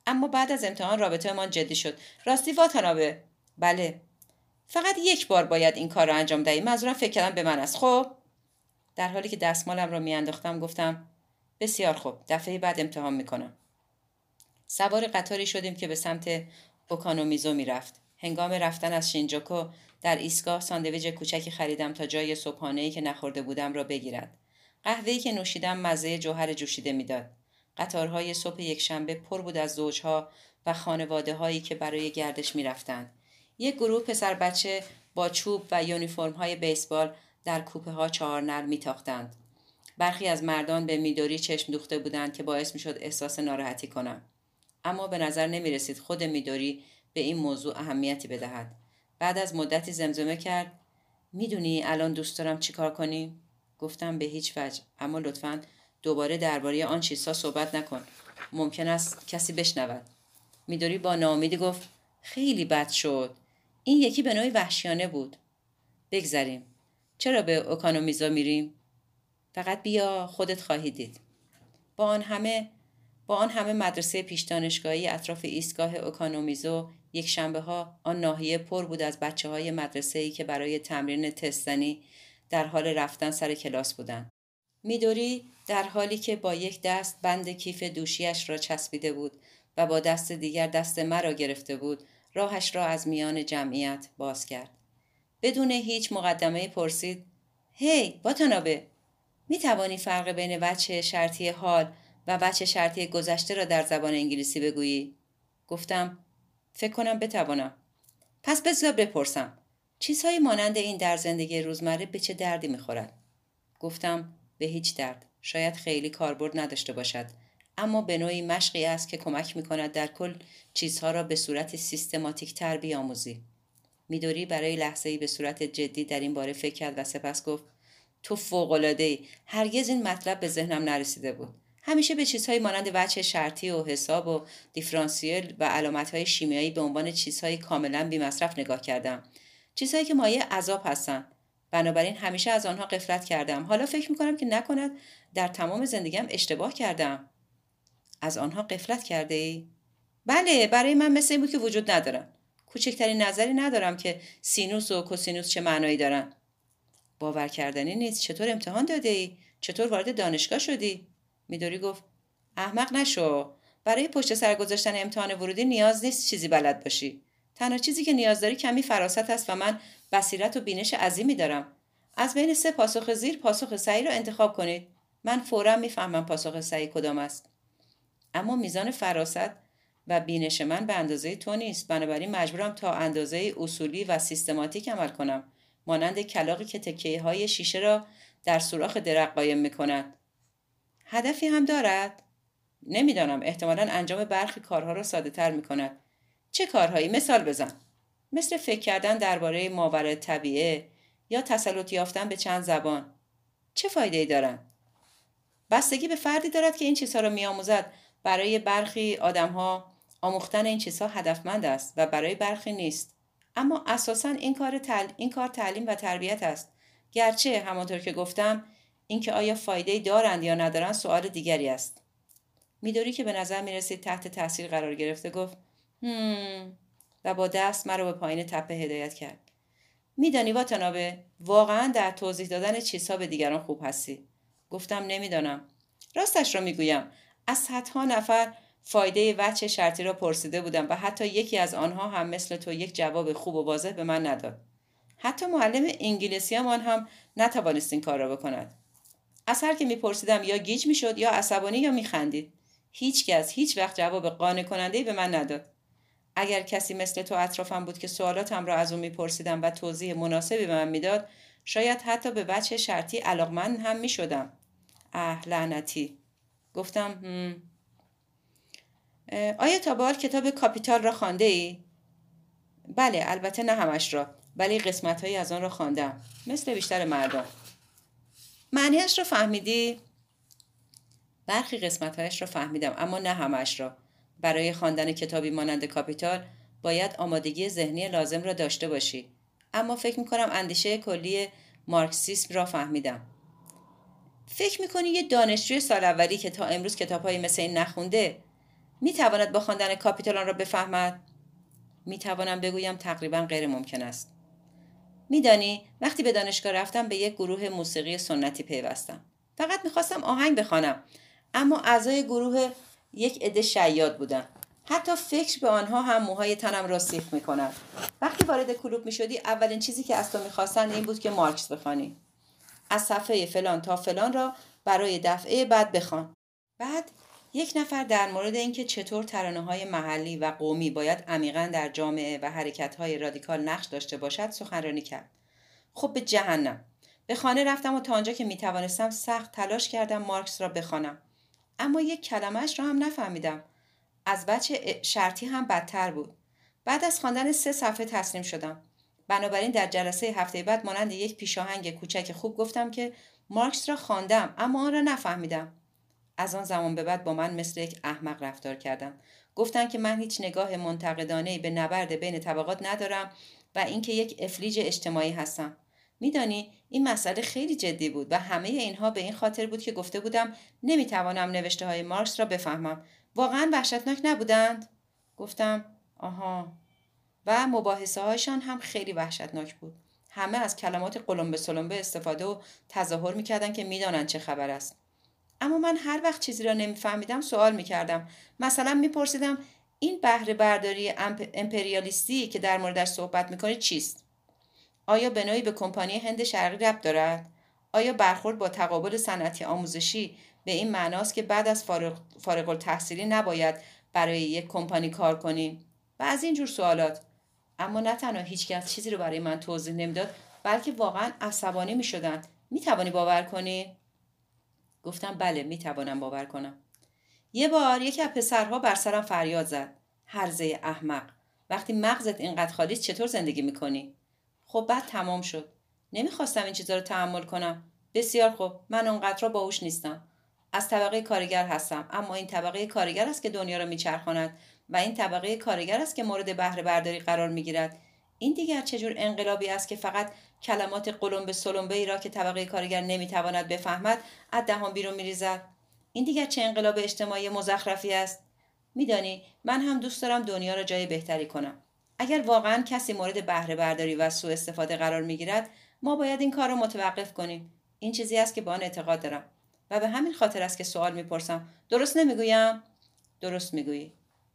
اما بعد از امتحان رابطه ما جدی شد. راستی واتنابه بله. فقط یک بار باید این کار را انجام دهی. منظورم فکر کردم به من است. خب؟ در حالی که دستمالم را میانداختم گفتم بسیار خوب. دفعه بعد امتحان می‌کنم. سوار قطاری شدیم که به سمت اوکانومیزو می‌رفت هنگام رفتن از شینجوکو در ایستگاه ساندویج کوچکی خریدم تا جای صبحانه که نخورده بودم را بگیرد قهوه‌ای که نوشیدم مزه جوهر جوشیده می‌داد. قطارهای صبح یکشنبه پر بود از زوجها و خانواده هایی که برای گردش می‌رفتند. یک گروه پسر بچه با چوب و یونیفرم های بیسبال در کوپه ها چهار نر میتاختند. برخی از مردان به میدوری چشم دوخته بودند که باعث می‌شد احساس ناراحتی کنم. اما به نظر نمی رسید خود میدوری به این موضوع اهمیتی بدهد. بعد از مدتی زمزمه کرد. می‌دونی الان دوست دارم چیکار کنیم؟ گفتم به هیچ وجه. اما لطفا دوباره درباره آن چیزها صحبت نکن. ممکن است کسی بشنود. میدوری با ناامیدی گفت خیلی بد شد. این یکی به نوعی وحشیانه بود. بگذریم. چرا به اوکانومیزا میریم؟ فقط بیا خودت خواهی دید. با آن همه با آن همه مدرسه پیش دانشگاهی اطراف ایستگاه اوکانومیزو یک شنبه ها آن ناحیه پر بود از بچه های مدرسه ای که برای تمرین تستنی در حال رفتن سر کلاس بودند. میدوری در حالی که با یک دست بند کیف دوشیش را چسبیده بود و با دست دیگر دست مرا گرفته بود راهش را از میان جمعیت باز کرد. بدون هیچ مقدمه پرسید هی باتانابه می توانی فرق بین وچه شرطی حال و وچه شرطی گذشته را در زبان انگلیسی بگویی؟ گفتم فکر کنم بتوانم. پس بذار بپرسم. چیزهایی مانند این در زندگی روزمره به چه دردی می‌خورد گفتم به هیچ درد شاید خیلی کاربرد نداشته باشد اما به نوعی مشقی است که کمک می‌کند در کل چیزها را به صورت سیستماتیک تر بیاموزی میدوری برای لحظه ای به صورت جدی در این باره فکر کرد و سپس گفت تو فوقالعاده ای هرگز این مطلب به ذهنم نرسیده بود همیشه به چیزهایی مانند وجه شرطی و حساب و دیفرانسیل و علامتهای شیمیایی به عنوان چیزهایی کاملا بیمصرف نگاه کردم. چیزهایی که مایه عذاب هستن. بنابراین همیشه از آنها قفلت کردم. حالا فکر می‌کنم که نکند در تمام زندگیم اشتباه کردم. از آنها قفلت کرده ای؟ بله برای من مثل این بود که وجود ندارن. کوچکترین نظری ندارم که سینوس و کوسینوس چه معنایی دارن. باور کردنی نیست. چطور امتحان داده ای؟ چطور وارد دانشگاه شدی؟ میدوری گفت احمق نشو. برای پشت سر گذاشتن امتحان ورودی نیاز نیست چیزی بلد باشی. تنها چیزی که نیاز داری کمی فراست است و من بصیرت و بینش عظیمی دارم. از بین سه پاسخ زیر پاسخ صحیح را انتخاب کنید. من فورا می‌فهمم پاسخ صحیح کدام است. اما میزان فراست و بینش من به اندازه تو نیست. بنابراین مجبورم تا اندازه اصولی و سیستماتیک عمل کنم. مانند کلاقی که تکیه های شیشه را در سوراخ درق قایم می کند. هدفی هم دارد؟ نمی‌دانم. احتمالا انجام برخی کارها را ساده تر می کند. چه کارهایی؟ مثال بزن. مثل فکر کردن درباره ماورد طبیعه یا تسلط یافتن به چند زبان. چه فایده ای دارن؟ بستگی به فردی دارد که این چیزها را میآموزد. برای برخی آدمها آموختن این چیزها هدفمند است و برای برخی نیست. اما اساسا این کار. این کار تعلیم و تربیت است. گرچه همانطور که گفتم اینکه آیا فایده دارند یا ندارند سوال دیگری است. میدوری که به نظر می‌رسید تحت تاثیر قرار گرفته؟ گفت هم. و با دست مرا به پایین تپه هدایت کرد. میدانی واتنابه واقعا در توضیح دادن چیزها به دیگران خوب هستی. گفتم نمی‌دانم. راستش را می‌گویم. از صدها نفر فایده وچه شرطی را پرسیده بودم و حتی یکی از آنها هم مثل تو یک جواب خوب و واضح به من نداد. حتی معلم انگلیسیمان هم نتوانست این کار را بکند. از هر که میپرسیدم یا گیج می‌شد یا عصبانی یا میخندید. هیچکس هیچ وقت جواب قانع کننده به من نداد. اگر کسی مثل تو اطرافم بود که سوالاتم را از او میپرسیدم و توضیح مناسبی به من می‌داد شاید حتی به بچه شرطی علاقمند هم می‌شدم. اه لعنتی. گفتم هم. آیا تا به کتاب کاپیتال را خانده ای؟ بله البته نه همش را ولی قسمت هایی از آن را خواندم. مثل بیشتر مردم. معنیش را فهمیدی؟ برخی قسمتهایش را فهمیدم اما نه همش را برای خواندن کتابی مانند کاپیتال باید آمادگی ذهنی لازم را داشته باشی. اما فکر می‌کنم اندیشه کلی مارکسیسم را فهمیدم. فکر می‌کنی یه دانشجوی سال اولی که تا امروز کتابهایی مثل این نخونده می‌تواند با خواندن کاپیتال آن را بفهمد؟ می‌توانم بگویم تقریبا غیر ممکن است. میدانی؟ وقتی به دانشگاه رفتم به یک گروه موسیقی سنتی پیوستم. فقط می‌خواستم آهنگ بخوانم. اما اعضای گروه یک عده شیاد بودن. حتی فکر به آنها هم موهای تنم را سیخ می‌کنند وقتی وارد کلوب می‌شدی اولین چیزی که از تو می‌خواستند این بود که مارکس بخوانی. از صفحه فلان تا فلان را برای دفعه بعد بخوان. بعد یک نفر در مورد اینکه چطور ترانه های محلی و قومی باید عمیقا در جامعه و حرکت های رادیکال نقش داشته باشد سخنرانی کرد. خب به جهنم. به خانه رفتم و تا آنجا که می‌توانستم سخت تلاش کردم مارکس را بخوانم. اما یک کلمهش را هم نفهمیدم. از بچه شرطی هم بدتر بود. بعد از خواندن سه صفحه تسلیم شدم. بنابراین در جلسه هفته بعد مانند یک پیشاهنگ کوچک خوب گفتم که مارکس را خواندم اما آن را نفهمیدم. از آن زمان به بعد با من مثل یک احمق رفتار کردم. گفتن که من هیچ نگاه منتقدانه به نبرد بین طبقات ندارم و اینکه یک افلیج اجتماعی هستم. میدانی این مسئله خیلی جدی بود و همه اینها به این خاطر بود که گفته بودم نمی‌توانم نوشته های مارکس را بفهمم. واقعا وحشتناک نبودند؟ گفتم آها. و مباحثه هایشان هم خیلی وحشتناک بود. همه از کلمات قلمبه سلمبه استفاده و تظاهر می‌کردند که می‌دانند چه خبر است. اما من هر وقت چیزی را نمیفهمیدم سوال می‌کردم. مثلا میپرسیدم این بهره برداری امپریالیستی که در موردش صحبت می‌کنید چیست؟ آیا به به کمپانی هند شرقی ربط دارد؟ آیا برخورد با تقابل صنعتی آموزشی به این معناست که بعد از فارغ, فارغ التحصیلی نباید برای یک کمپانی کار کنیم و از این جور سوالات. اما نه تنها هیچکس چیزی رو برای من توضیح نمی‌داد بلکه واقعا عصبانی می شدن می توانی باور کنی؟ گفتم بله می توانم باور کنم. یه بار یکی از پسرها بر سرم فریاد زد. هرزه احمق وقتی مغزت اینقدر خالی چطور زندگی می‌کنی؟ خب بعد تمام شد. نمی‌خواستم این چیزا رو تحمل کنم. بسیار خوب من اونقدر را باهوش نیستم. از طبقه کارگر هستم اما این طبقه کارگر است که دنیا را میچرخاند و این طبقه کارگر است که مورد بهره برداری قرار می‌گیرد. این دیگر چجور انقلابی است که فقط کلمات قلمبه سلمبه ای را که طبقه کارگر نمی‌تواند بفهمد از دهان بیرون میریزد. این دیگر چه انقلاب اجتماعی مزخرفی است؟ میدانی من هم دوست دارم دنیا را جای بهتری کنم. اگر واقعا کسی مورد بهره برداری و سوء استفاده قرار می‌گیرد ما باید این کار را متوقف کنیم. این چیزی است که با آن اعتقاد دارم. و به همین خاطر است که سوال می‌پرسم. درست نمی‌گویم؟ درست می‌گویی.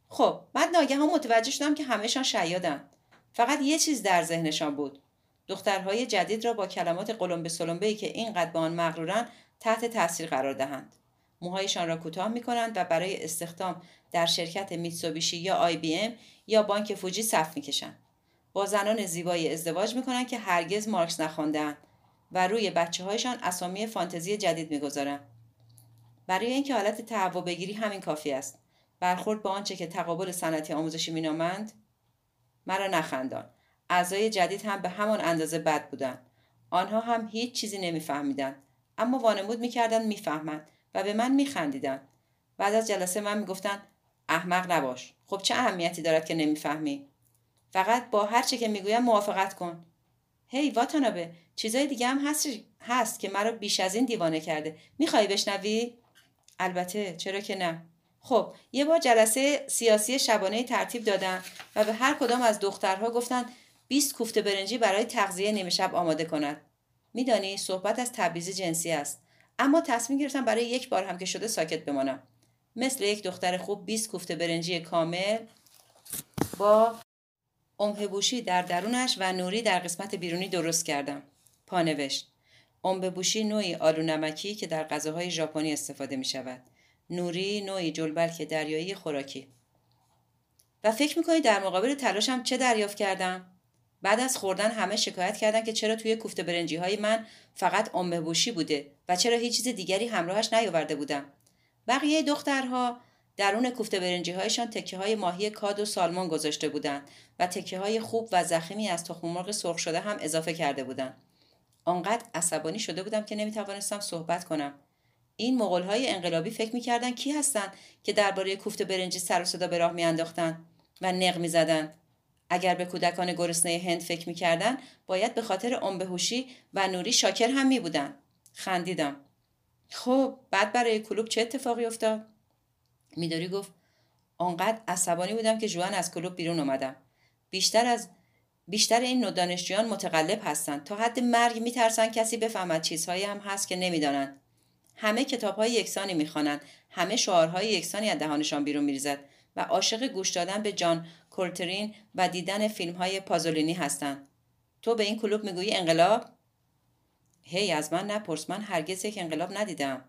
خب بعد ناگهان متوجه شدم که همهشان شیادند فقط یه چیز در ذهنشان بود. دخترهای جدید را با کلمات قلمبه سلمبه که اینقدر به آن مغرورند تحت تاثیر قرار دهند. موهایشان را کوتاه می کنند و برای استخدام در شرکت میتسوبیشی یا آی بی ام یا بانک فوجی صف می‌کشند. با زنان زیبایی ازدواج می‌کنند که هرگز مارکس نخواندهاند و روی بچه هایشان اسامی فانتزی جدید می‌گذارند. برای اینکه حالت تهوع بگیری همین کافی است. برخورد با آنچه که تقابل صنعتی آموزشی مینامند مرا نخندان. اعضای جدید هم به همان اندازه بد بودند آنها هم هیچ چیزی نمیفهمیدند. اما وانمود می‌کردند می‌فهمند و به من میخندیدند. بعد از جلسه من می‌گفتند احمق نباش. خب چه اهمیتی دارد که نمی‌فهمی؟ فقط با هر چه که می‌گویم موافقت کن. هی hey, واتانابه چیزای دیگه هم هست که مرا بیش از این دیوانه کرده. می‌خوای بشنوی؟ البته چرا که نه. خب یه بار جلسه سیاسی شبانه ترتیب دادن و به هر کدام از دخترها گفتن 20 کوفته برنجی برای تغذیه نیمه شب آماده کند میدانی صحبت از تبعیض جنسی است اما تصمیم گرفتم برای یک بار هم که شده ساکت بمانم مثل یک دختر خوب 20 کوفته برنجی کامل با امهبوشی در درونش و نوری در قسمت بیرونی درست کردم پانوشت امببوشی نوعی آلو نمکی که در غذاهای ژاپنی استفاده می شود. نوری نوعی جلبلک دریایی خوراکی. و فکر می‌کنی در مقابل تلاشم چه دریافت کردم؟ بعد از خوردن همه شکایت کردن که چرا توی کوفته برنجی های من فقط امببوشی بوده و چرا هیچ چیز دیگری همراهش نیاورده بودم. بقیه دخترها درون کوفته برنجی هایشان تکه های ماهی کاد و سالمون گذاشته بودند و تکه های خوب و زخیمی از تخم مرغ سرخ شده هم اضافه کرده بودند. آنقدر عصبانی شده بودم که نمی‌توانستم صحبت کنم این های انقلابی فکر می‌کردن کی هستند که درباره کوفت برنجی سر و صدا به راه میانداختند و نق می‌زدند اگر به کودکان گرسنه هند فکر می‌کردند باید به خاطر بهوشی و نوری شاکر هم میبودند خندیدم. خب بعد برای کلوب چه اتفاقی افتاد؟ میدوری گفت آنقدر عصبانی بودم که جوان از کلوب بیرون اومدم. بیشتر از بیشتر این نوع دانشجویان متقلب هستند. تا حد مرگ میترسند کسی بفهمد چیزهایی هم هست که نمی‌دانند. همه کتاب های یکسانی می‌خوانند. همه شعارهای یکسانی از دهانشان بیرون میریزد و عاشق گوش دادن به جان کورترین و دیدن فیلم های پازولینی هستند تو به این کلوب می‌گویی انقلاب؟ هی از من نپرس. من هرگز یک انقلاب ندیدم.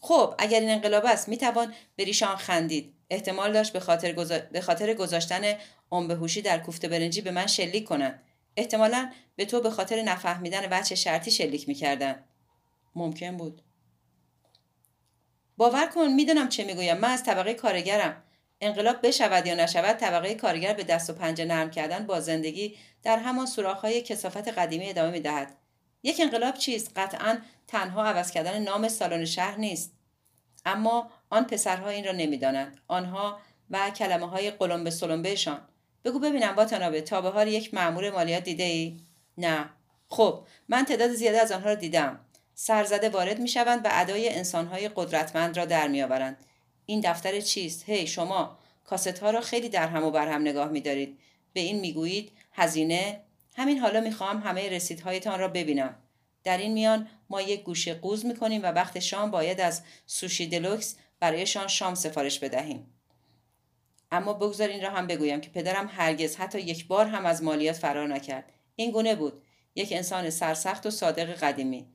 خب اگر این انقلاب است می‌توان به ریشان خندید. احتمال داشت به خاطر, به خاطر گذاشتن هوشی در کوفته برنجی به من شلیک کنند. احتمالا به تو به خاطر نفهمیدن وجه شرطی شلیک می‌کردن ممکن بود. باور کن می‌دونم چه می‌گویم. من از طبقه کارگرم. انقلاب بشود یا نشود طبقه کارگر به دست و پنجه نرم کردن با زندگی در همان سوراخ‌های کسافت قدیمی ادامه می‌دهد. یک انقلاب چیست؟ قطعا تنها عوض کردن نام سالن شهر نیست. اما آن پسرها این را نمی‌دانند. آنها و کلمه های قلمبه سلمبهشان. بگو ببینم با تنابه تا به حال یک معمور مالیات دیده ای؟ نه. خب من تعداد زیاده از آنها را دیدم. سرزده وارد می شوند و ادای انسانهای قدرتمند را در می آورند. این دفتر چیست؟ هی شما کاست ها را خیلی در هم و بر هم نگاه می دارید. به این می گویید هزینه همین حالا می خواهم همه رسیدهایتان را ببینم. در این میان ما یک گوشه قوز می کنیم و وقت شام باید از سوشی دلوکس برایشان شام سفارش بدهیم. اما بگذار این را هم بگویم که پدرم هرگز حتی یک بار هم از مالیات فرار نکرد. این گونه بود. یک انسان سرسخت و صادق قدیمی.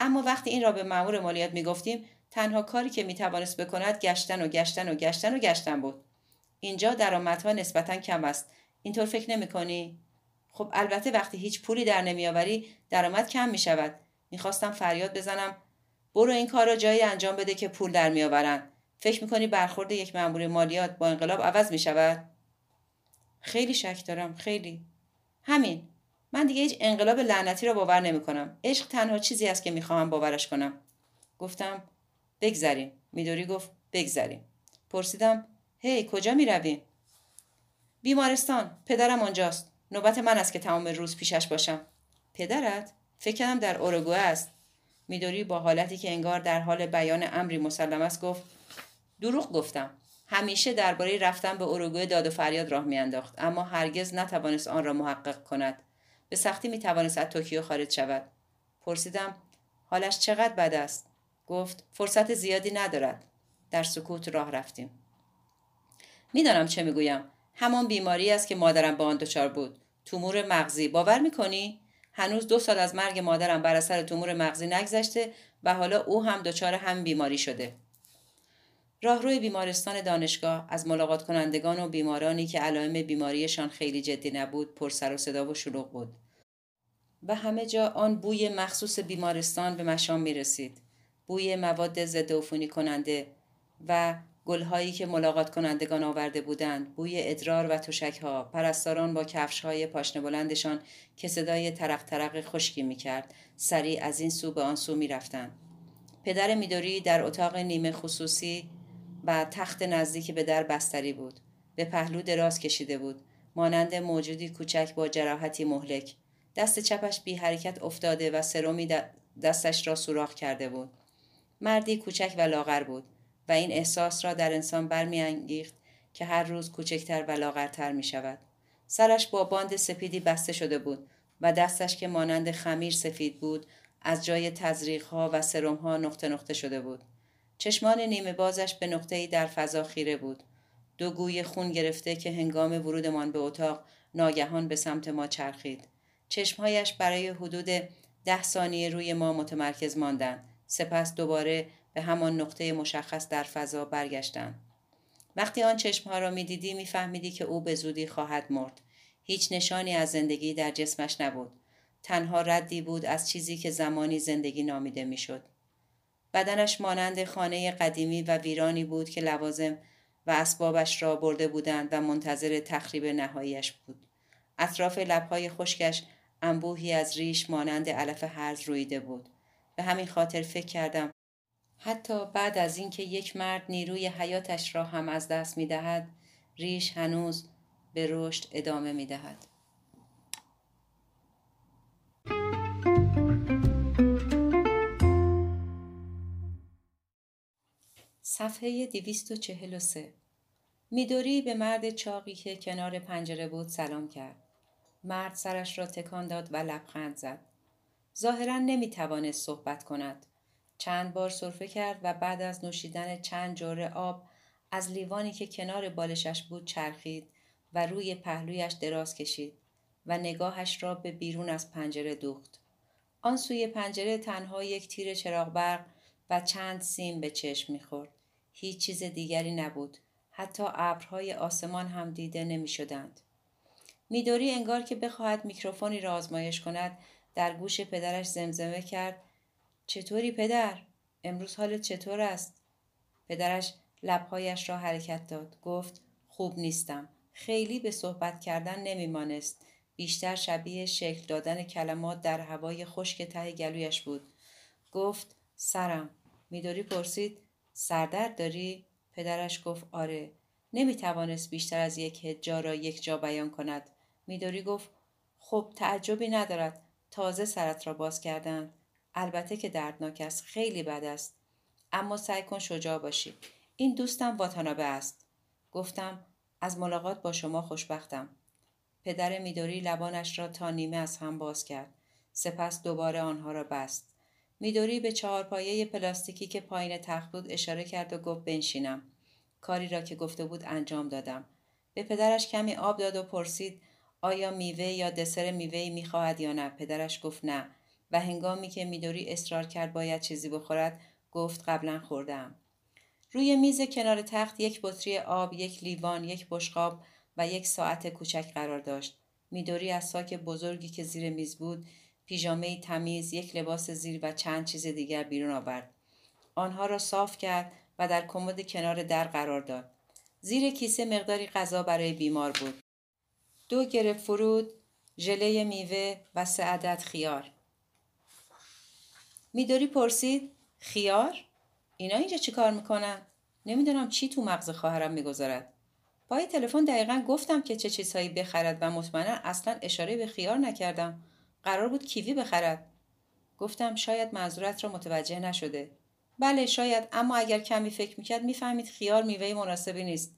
اما وقتی این را به مأمور مالیات می گفتیم تنها کاری که می توانست بکند گشتن و گشتن و گشتن و گشتن بود. اینجا درآمدها نسبتا کم است. اینطور فکر نمی کنی؟ خب البته وقتی هیچ پولی در نمیآوری درآمد کم می شود. می‌خواستم فریاد بزنم برو این کار را جایی انجام بده که پول در میآورند فکر می‌کنی برخورد یک مأمور مالیات با انقلاب عوض می شود؟ خیلی شک دارم خیلی همین من دیگه هیچ انقلاب لعنتی را باور نمی کنم. عشق تنها چیزی است که می‌خواهم باورش کنم. گفتم بگذریم. میدوری گفت بگذریم. پرسیدم هی کجا می رویم؟ بیمارستان. پدرم آنجاست. نوبت من است که تمام روز پیشش باشم. پدرت؟ فکر کردم در اوروگوئه است. میدوری با حالتی که انگار در حال بیان امری مسلم است گفت دروغ گفتم. همیشه درباره رفتن به اروگوئه داد و فریاد راه میانداخت اما هرگز نتوانست آن را محقق کند به سختی می توانست از توکیو خارج شود پرسیدم حالش چقدر بد است گفت فرصت زیادی ندارد. در سکوت راه رفتیم. می‌دانم چه می‌گویم. همان بیماری است که مادرم به آن دچار بود. تومور مغزی. باور می‌کنی؟ هنوز دو سال از مرگ مادرم بر اثر تومور مغزی نگذشته و حالا او هم دچار هم بیماری شده. راهروی بیمارستان دانشگاه از ملاقات کنندگان و بیمارانی که علائم بیماریشان خیلی جدی نبود پر سر و صدا و شلوغ بود. و همه جا آن بوی مخصوص بیمارستان به مشام می رسید. بوی مواد ضد عفونی کننده و گلهایی که ملاقات کنندگان آورده بودند بوی ادرار و تشک ها پرستاران با کفش های پاشنه بلندشان که صدای ترق ترق خشکی می کرد سریع از این سو به آن سو می رفتن. پدر میدوری در اتاق نیمه خصوصی و تخت نزدیکی به در بستری بود. به پهلو دراز کشیده بود. مانند موجودی کوچک با جراحتی مهلک. دست چپش بی حرکت افتاده و سرومی دستش را سوراخ کرده بود. مردی کوچک و لاغر بود و این احساس را در انسان برمیانگیخت که هر روز کوچکتر و لاغرتر می شود. سرش با باند سپیدی بسته شده بود و دستش که مانند خمیر سفید بود از جای تزریق ها و سرم ها نقطه نقطه شده بود. چشمان نیمه بازش به نقطه‌ای در فضا خیره بود. دو گوی خون گرفته که هنگام ورودمان به اتاق ناگهان به سمت ما چرخید. چشمهایش برای حدود ده ثانیه روی ما متمرکز ماندند. سپس دوباره به همان نقطه مشخص در فضا برگشتند. وقتی آن چشمها را می‌دیدی میفهمیدی که او به زودی خواهد مرد. هیچ نشانی از زندگی در جسمش نبود. تنها ردی بود از چیزی که زمانی زندگی نامیده می‌شد. بدنش مانند خانه قدیمی و ویرانی بود که لوازم و اسبابش را برده بودند و منتظر تخریب نهاییش بود. اطراف لبهای خشکش انبوهی از ریش مانند علف هرز رویده بود. به همین خاطر فکر کردم حتی بعد از اینکه یک مرد نیروی حیاتش را هم از دست می دهد، ریش هنوز به رشد ادامه می دهد. صفحه 243 میدوری به مرد چاقی که کنار پنجره بود سلام کرد. مرد سرش را تکان داد و لبخند زد. ظاهرا نمی توانست صحبت کند. چند بار صرفه کرد و بعد از نوشیدن چند جوره آب از لیوانی که کنار بالشش بود چرخید و روی پهلویش دراز کشید و نگاهش را به بیرون از پنجره دوخت. آن سوی پنجره تنها یک تیر چراغ برق و چند سیم به چشم می‌خورد. هیچ چیز دیگری نبود. حتی ابرهای آسمان هم دیده نمی شدند. میدوری انگار که بخواهد میکروفونی را آزمایش کند در گوش پدرش زمزمه کرد چطوری پدر؟ امروز حالت چطور است؟ پدرش لبهایش را حرکت داد. گفت خوب نیستم. خیلی به صحبت کردن نمیمانست. بیشتر شبیه شکل دادن کلمات در هوای خشک ته گلویش بود. گفت سرم. میدوری پرسید سردرد داری؟ پدرش گفت آره. نمی توانست بیشتر از یک هجا را یک جا بیان کند. میدوری گفت خب تعجبی ندارد. تازه سرت را باز کردند. البته که دردناک است. خیلی بد است. اما سعی کن شجاع باشی. این دوستم واتانابه است. گفتم از ملاقات با شما خوشبختم. پدر میدوری لبانش را تا نیمه از هم باز کرد. سپس دوباره آنها را بست. میدوری به چهارپایه پلاستیکی که پایین تخت بود اشاره کرد و گفت بنشینم. کاری را که گفته بود انجام دادم. به پدرش کمی آب داد و پرسید آیا میوه یا دسر میوه می‌خواهد یا نه؟ پدرش گفت نه. و هنگامی که میدوری اصرار کرد باید چیزی بخورد گفت قبلا خوردم روی میز کنار تخت یک بطری آب یک لیوان یک بشقاب و یک ساعت کوچک قرار داشت. میدوری از ساک بزرگی که زیر میز بود پیژامه تمیز یک لباس زیر و چند چیز دیگر بیرون آورد. آنها را صاف کرد و در کمد کنار در قرار داد. زیر کیسه مقداری غذا برای بیمار بود. دو گرفت فرود ژله میوه و سه عدد خیار. میدوری پرسید خیار؟ اینا اینجا چی کار می‌کنن؟ نمی‌دونم چی تو مغز خواهرم می‌گذارد. پای تلفن دقیقا گفتم که چه چیزهایی بخرد و مطمئنا اصلا اشاره به خیار نکردم. قرار بود کیوی بخرد. گفتم شاید منظورت را متوجه نشده. بله شاید اما اگر کمی فکر می‌کرد می‌فهمید خیار میوه مناسبی نیست.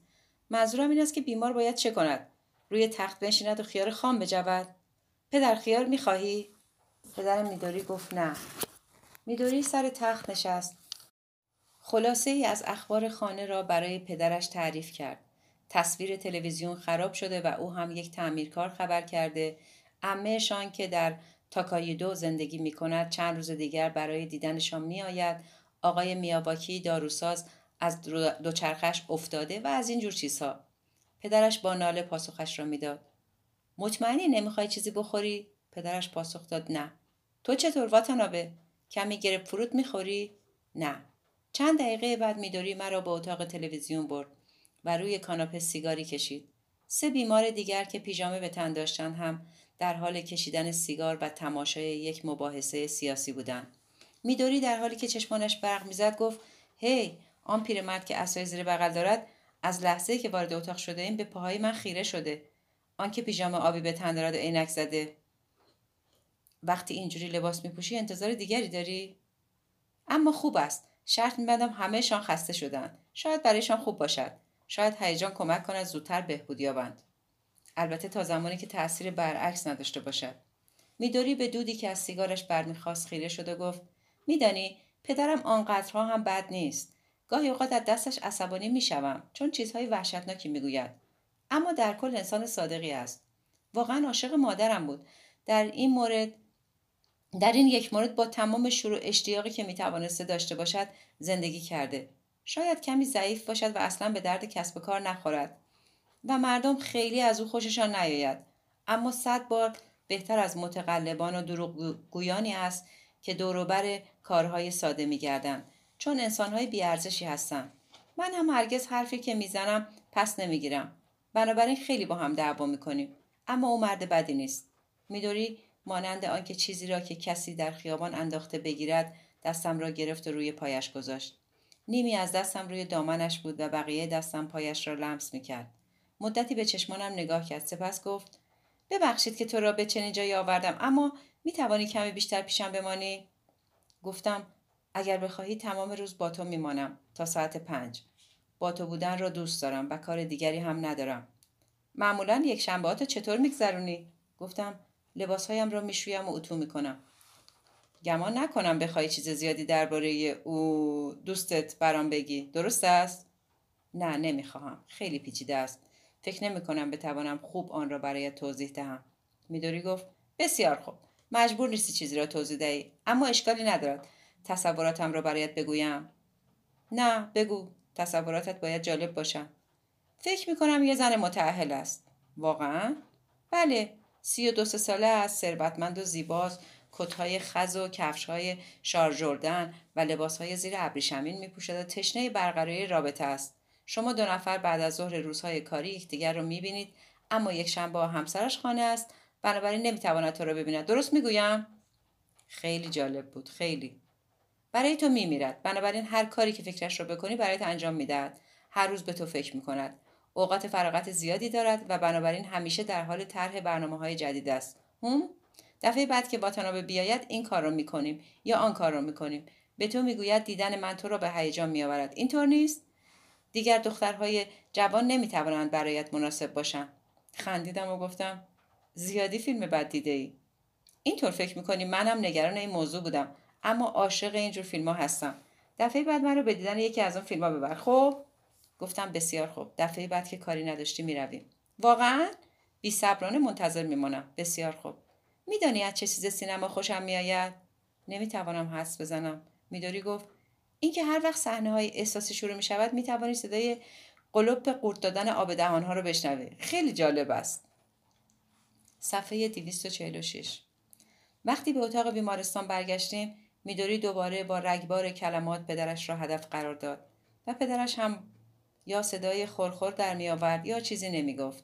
منظورم این است که بیمار باید چه کند؟ روی تخت بنشیند و خیار خام بجود. پدر خیار می‌خواهی؟ پدر میدوری گفت نه. میدوری سر تخت نشست. خلاصه ای از اخبار خانه را برای پدرش تعریف کرد. تصویر تلویزیون خراب شده و او هم یک تعمیرکار خبر کرده. امهشان که در تاکایدو زندگی می کند چند روز دیگر برای دیدنشان می آید آقای میاباکی داروساز از دوچرخش افتاده و از این جور چیزها. پدرش با ناله پاسخش را می‌داد. مطمئنی نمی‌خوای چیزی بخوری؟ پدرش پاسخ داد نه. تو چطور واتنابه؟ کمی گرب فرود می‌خوری؟ نه. چند دقیقه بعد میدوری مرا به اتاق تلویزیون برد و روی کاناپه سیگاری کشید. سه بیمار دیگر که پیژامه به تن داشتند هم در حال کشیدن سیگار و تماشای یک مباحثه سیاسی بودند. میدوری در حالی که چشمانش برق می‌زد گفت هی آن پیرمرد که اسای زیر بغل دارد از لحظه که وارد اتاق شده این به پاهای من خیره شده. آنکه پیژامه آبی به تن دارد و عینک زده. وقتی اینجوری لباس میپوشی انتظار دیگری داری؟ اما خوب است. شرط میبندم همهشان خسته شدن شاید برایشان خوب باشد. شاید هیجان کمک کند زودتر بهبود یابند. البته تا زمانی که تاثیر برعکس نداشته باشد. میدوری به دودی که از سیگارش برمیخواست خیره شد و گفت میدانی پدرم آنقدرها هم بد نیست. گاهی اوقات از دستش عصبانی می‌شوم چون چیزهای وحشتناکی می‌گوید. اما در کل انسان صادقی است. واقعا عاشق مادرم بود. در این مورد در این یک مورد با تمام شروع اشتیاقی که می‌توانسته داشته باشد زندگی کرده. شاید کمی ضعیف باشد و اصلا به درد کسب کار نخورد. و مردم خیلی از او خوششان نیاید. اما صد بار بهتر از متقلبان و دروغگویانی است که دوروبر کارهای ساده میگردند. چون انسانهای بیارزشی هستند من هم هرگز حرفی که می‌زنم پس نمی‌گیرم. بنابراین خیلی با هم دعوا می‌کنیم. اما او مرد بدی نیست. میدوری مانند آنکه چیزی را که کسی در خیابان انداخته بگیرد دستم را گرفت و روی پایش گذاشت. نیمی از دستم روی دامنش بود و بقیه دستم پایش را لمس می‌کرد. مدتی به چشمانم نگاه کرد. سپس گفت ببخشید که تو را به چنین جایی آوردم اما می توانی کمی بیشتر پیشم بمانی؟ گفتم اگر بخواهی تمام روز با تو میمانم تا ساعت پنج. با تو بودن را دوست دارم و کار دیگری هم ندارم. معمولا یک شنبه چطور میگذرونی؟ گفتم لباسهایم را می‌شویم و اتو می‌کنم. گمان نکنم بخوای چیز زیادی درباره او دوستت برام بگی. درست است؟ نه نمی‌خواهم. خیلی پیچیده است. فکر نمی کنم بتوانم خوب آن را برایت توضیح دهم. میدوری گفت بسیار خوب. مجبور نیستی چیزی را توضیح دهی. اما اشکالی ندارد. تصوراتم را برایت بگویم. نه بگو. تصوراتت باید جالب باشم فکر می کنم یه زن متعهل است. واقعا؟ بله. سی و دو ساله است. ثروتمند و زیباست. کتهای خز و کفشهای شارژوردن و لباسهای زیر ابریشمین میپوشد و تشنه برقراری رابطه است. شما دو نفر بعد از ظهر روزهای کاری یکدیگر رو می‌بینید اما یک شنبه همسرش خانه است. بنابراین نمی‌تواند تو را ببیند. درست می‌گویم؟ خیلی جالب بود. خیلی. برای تو میمیرد. بنابراین هر کاری که فکرش را بکنی برایت انجام می‌دهد. هر روز به تو فکر می‌کند. اوقات فراغت زیادی دارد و بنابراین همیشه در حال طرح برنامه های جدید است. هم؟ دفعه بعد که با تنابه بیاید این کار رو می‌کنیم یا آن کار رو می‌کنیم. به تو می‌گوید دیدن من تو را به هیجان میآورد. اینطور نیست؟ دیگر دخترهای جوان نمی‌توانند برایت مناسب باشند خندیدم و گفتم زیادی فیلم بد دیده ای اینطور فکر می‌کنی منم نگران این موضوع بودم. اما عاشق اینجور فیلم ها هستم. دفعه بعد من رو به دیدن یکی از اون فیلم ها ببر. خب؟ گفتم بسیار خوب. دفعه بعد که کاری نداشتی می‌رویم واقعا بی صبرانه منتظر میمانم بسیار خوب. میدانی از چه چیز سینما خوشم میآید؟ نمی‌توانم حس بزنم. میداری؟ گفت. اینکه هر وقت صحنه های احساسی شروع می شود می توانی صدای قلوب قورت دادن آب دهان ها رو بشنوی. خیلی جالب است. صفحه 246 وقتی به اتاق بیمارستان برگشتیم میدوری دوباره با رگبار کلمات پدرش را هدف قرار داد و پدرش هم یا صدای خورخور در می آورد یا چیزی نمی گفت.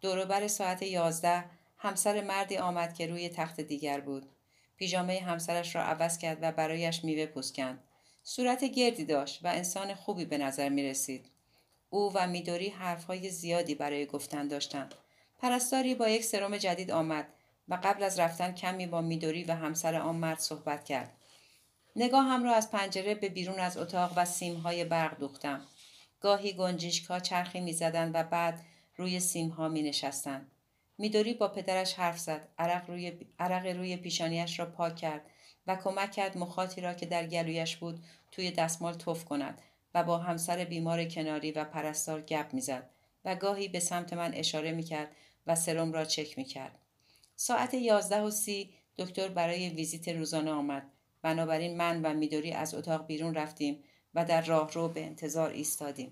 دوروبر ساعت یازده همسر مردی آمد که روی تخت دیگر بود. پیژامه همسرش را عوض کرد و برایش میوه پوست کند. صورت گردی داشت و انسان خوبی به نظر می رسید. او و میدوری حرفهای زیادی برای گفتن داشتند. پرستاری با یک سرم جدید آمد و قبل از رفتن کمی با میدوری و همسر آن مرد صحبت کرد. نگاهم را از پنجره به بیرون از اتاق و سیمهای برق دوختم. گاهی گنجیشکا چرخی می‌زدند و بعد روی سیمها می نشستند. میدوری با پدرش حرف زد. عرق روی, عرق روی پیشانیش را پاک کرد و کمک کرد مخاطی را که در گلویش بود توی دستمال توف کند و با همسر بیمار کناری و پرستار گپ می‌زد و گاهی به سمت من اشاره می‌کرد و سرم را چک می‌کرد ساعت یازده و سی دکتر برای ویزیت روزانه آمد بنابراین من و میدوری از اتاق بیرون رفتیم و در راهرو به انتظار ایستادیم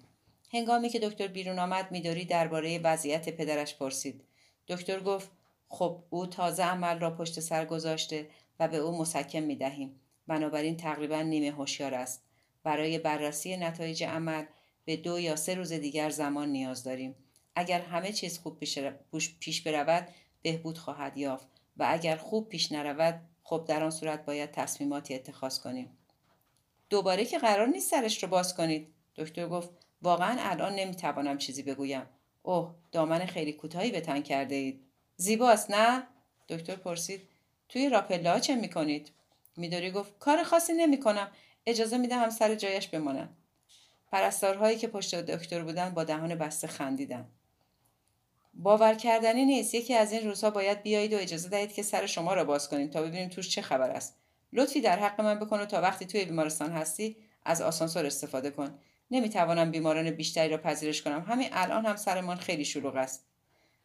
هنگامی که دکتر بیرون آمد میدوری درباره وضعیت پدرش پرسید دکتر گفت خب او تازه عمل را پشت سر گذاشته و به او مسکن می دهیم. بنابراین تقریبا نیمه هوشیار است. برای بررسی نتایج عمل به دو یا سه روز دیگر زمان نیاز داریم. اگر همه چیز خوب پیش برود بهبود خواهد یافت و اگر خوب پیش نرود خب در آن صورت باید تصمیماتی اتخاذ کنیم. دوباره که قرار نیست سرش رو باز کنید. دکتر گفت واقعا الان نمی‌توانم چیزی بگویم. اوه دامن خیلی کوتاهی به تن کرده اید. زیباست نه؟ دکتر پرسید توی راپلا چه می‌کنید میدوری گفت کار خاصی نمی‌کنم اجازه میدم هم سر جایش بمانم پرستارهایی که پشت دکتر بودن با دهان بسته خندیدن باور کردنی نیست. یکی از این روزها باید بیایید و اجازه دهید که سر شما را باز کنیم تا ببینیم توش چه خبر است. لطفی در حق من بکن و تا وقتی توی بیمارستان هستی از آسانسور استفاده کن. نمی‌توانم بیماران بیشتری را پذیرش کنم. همین الان هم سرمان خیلی شلوغ است.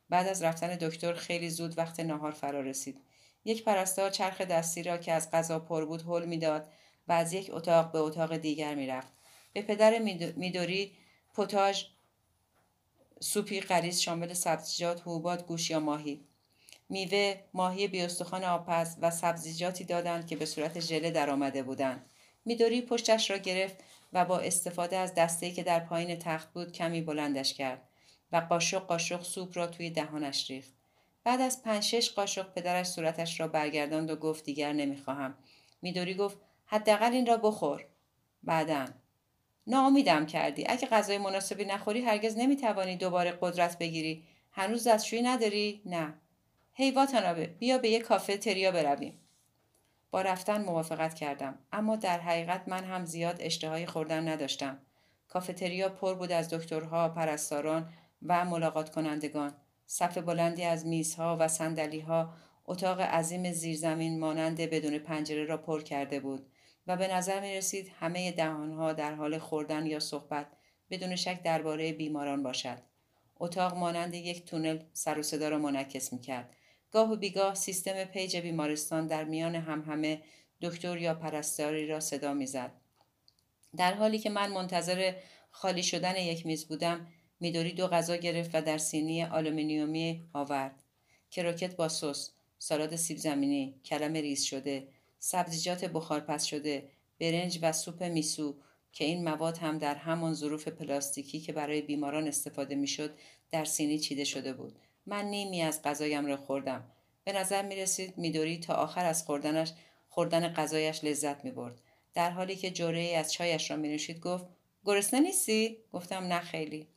بعد از رفتن دکتر خیلی زود وقت نهار فرا رسید. یک پرستار چرخ دستی را که از غذا پر بود حل می‌داد و از یک اتاق به اتاق دیگر می‌رفت. به پدر میدوری پوتاژ سوپی غریز شامل سبزیجات حبوبات گوش یا ماهی. میوه ماهی بیاستخوان آبپز و سبزیجاتی دادند که به صورت ژله درآمده بودند. میدوری پشتش را گرفت و با استفاده از دسته‌ای که در پایین تخت بود کمی بلندش کرد و قاشق قاشق سوپ را توی دهانش ریخت. بعد از پنج شش قاشق پدرش صورتش را برگرداند و گفت دیگر نمی‌خواهم. میدوری گفت حداقل این را بخور. بعدا ناامیدم کردی. اگه غذای مناسبی نخوری هرگز نمی‌توانی دوباره قدرت بگیری. هنوز دستشویی نداری؟ نه. هی واتانابه بیا به یه کافه تریا برویم. با رفتن موافقت کردم. اما در حقیقت من هم زیاد اشتهای خوردن نداشتم. کافتریا پر بود از دکترها پرستاران و ملاقات کنندگان صف بلندی از میزها و سندلیها اتاق عظیم زیرزمین مانند بدون پنجره را پر کرده بود. و به نظر می رسید همه دهانها در حال خوردن یا صحبت بدون شک درباره بیماران باشد. اتاق مانند یک تونل سر و صدا را منعکس می کرد. گاه و بیگاه سیستم پیج بیمارستان در میان همهمه دکتر یا پرستاری را صدا می‌زد. در حالی که من منتظر خالی شدن یک میز بودم میدوری دو غذا گرفت و در سینی آلومینیومی آورد کروکت با سس سالاد سیب زمینی کلم ریز شده سبزیجات بخارپس شده برنج و سوپ میسو که این مواد هم در همان ظروف پلاستیکی که برای بیماران استفاده می‌شد در سینی چیده شده بود من نیمی از غذایم را خوردم به نظر می رسید میدوری تا آخر از خوردنش خوردن غذایش لذت می برد. در حالی که جرعه‌ای از چایش را می نوشید گفت گرسنه نیستی؟ گفتم نه خیلی.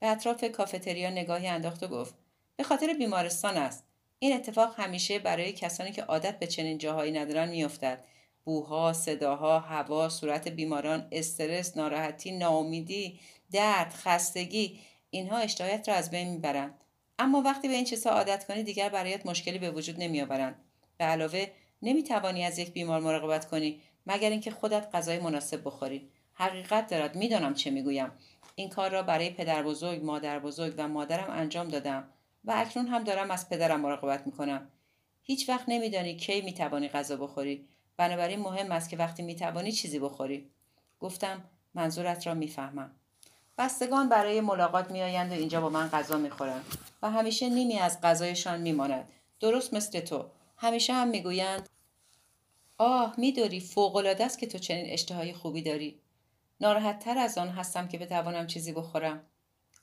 به اطراف کافتریا نگاهی انداخت و گفت به خاطر بیمارستان است. این اتفاق همیشه برای کسانی که عادت به چنین جاهایی ندارن میافتد. بوها، صداها، هوا، صورت بیماران، استرس، ناراحتی، ناامیدی، درد، خستگی اینها اشتهایت را از بین می‌برند. اما وقتی به این چیزها عادت کنی دیگر برایت مشکلی به وجود نمیآورند به علاوه نمی‌توانی از یک بیمار مراقبت کنی مگر اینکه خودت غذای مناسب بخوری حقیقت دارد می‌دانم چه می‌گویم این کار را برای پدر بزرگ مادر بزرگ و مادرم انجام دادم و اکنون هم دارم از پدرم مراقبت می‌کنم. هیچ وقت نمیدانی کی می‌توانی غذا بخوری. بنابراین مهم است که وقتی می‌توانی چیزی بخوری. گفتم منظورت را می‌فهمم. بستگان برای ملاقات میآیند و اینجا با من غذا می‌خورند و همیشه نیمی از غذایشان میماند. درست مثل تو. همیشه هم می‌گویند آه میداری. فوقالعاده است که تو چنین اشتهای خوبی داری. ناراحت تر از آن هستم که بتوانم چیزی بخورم.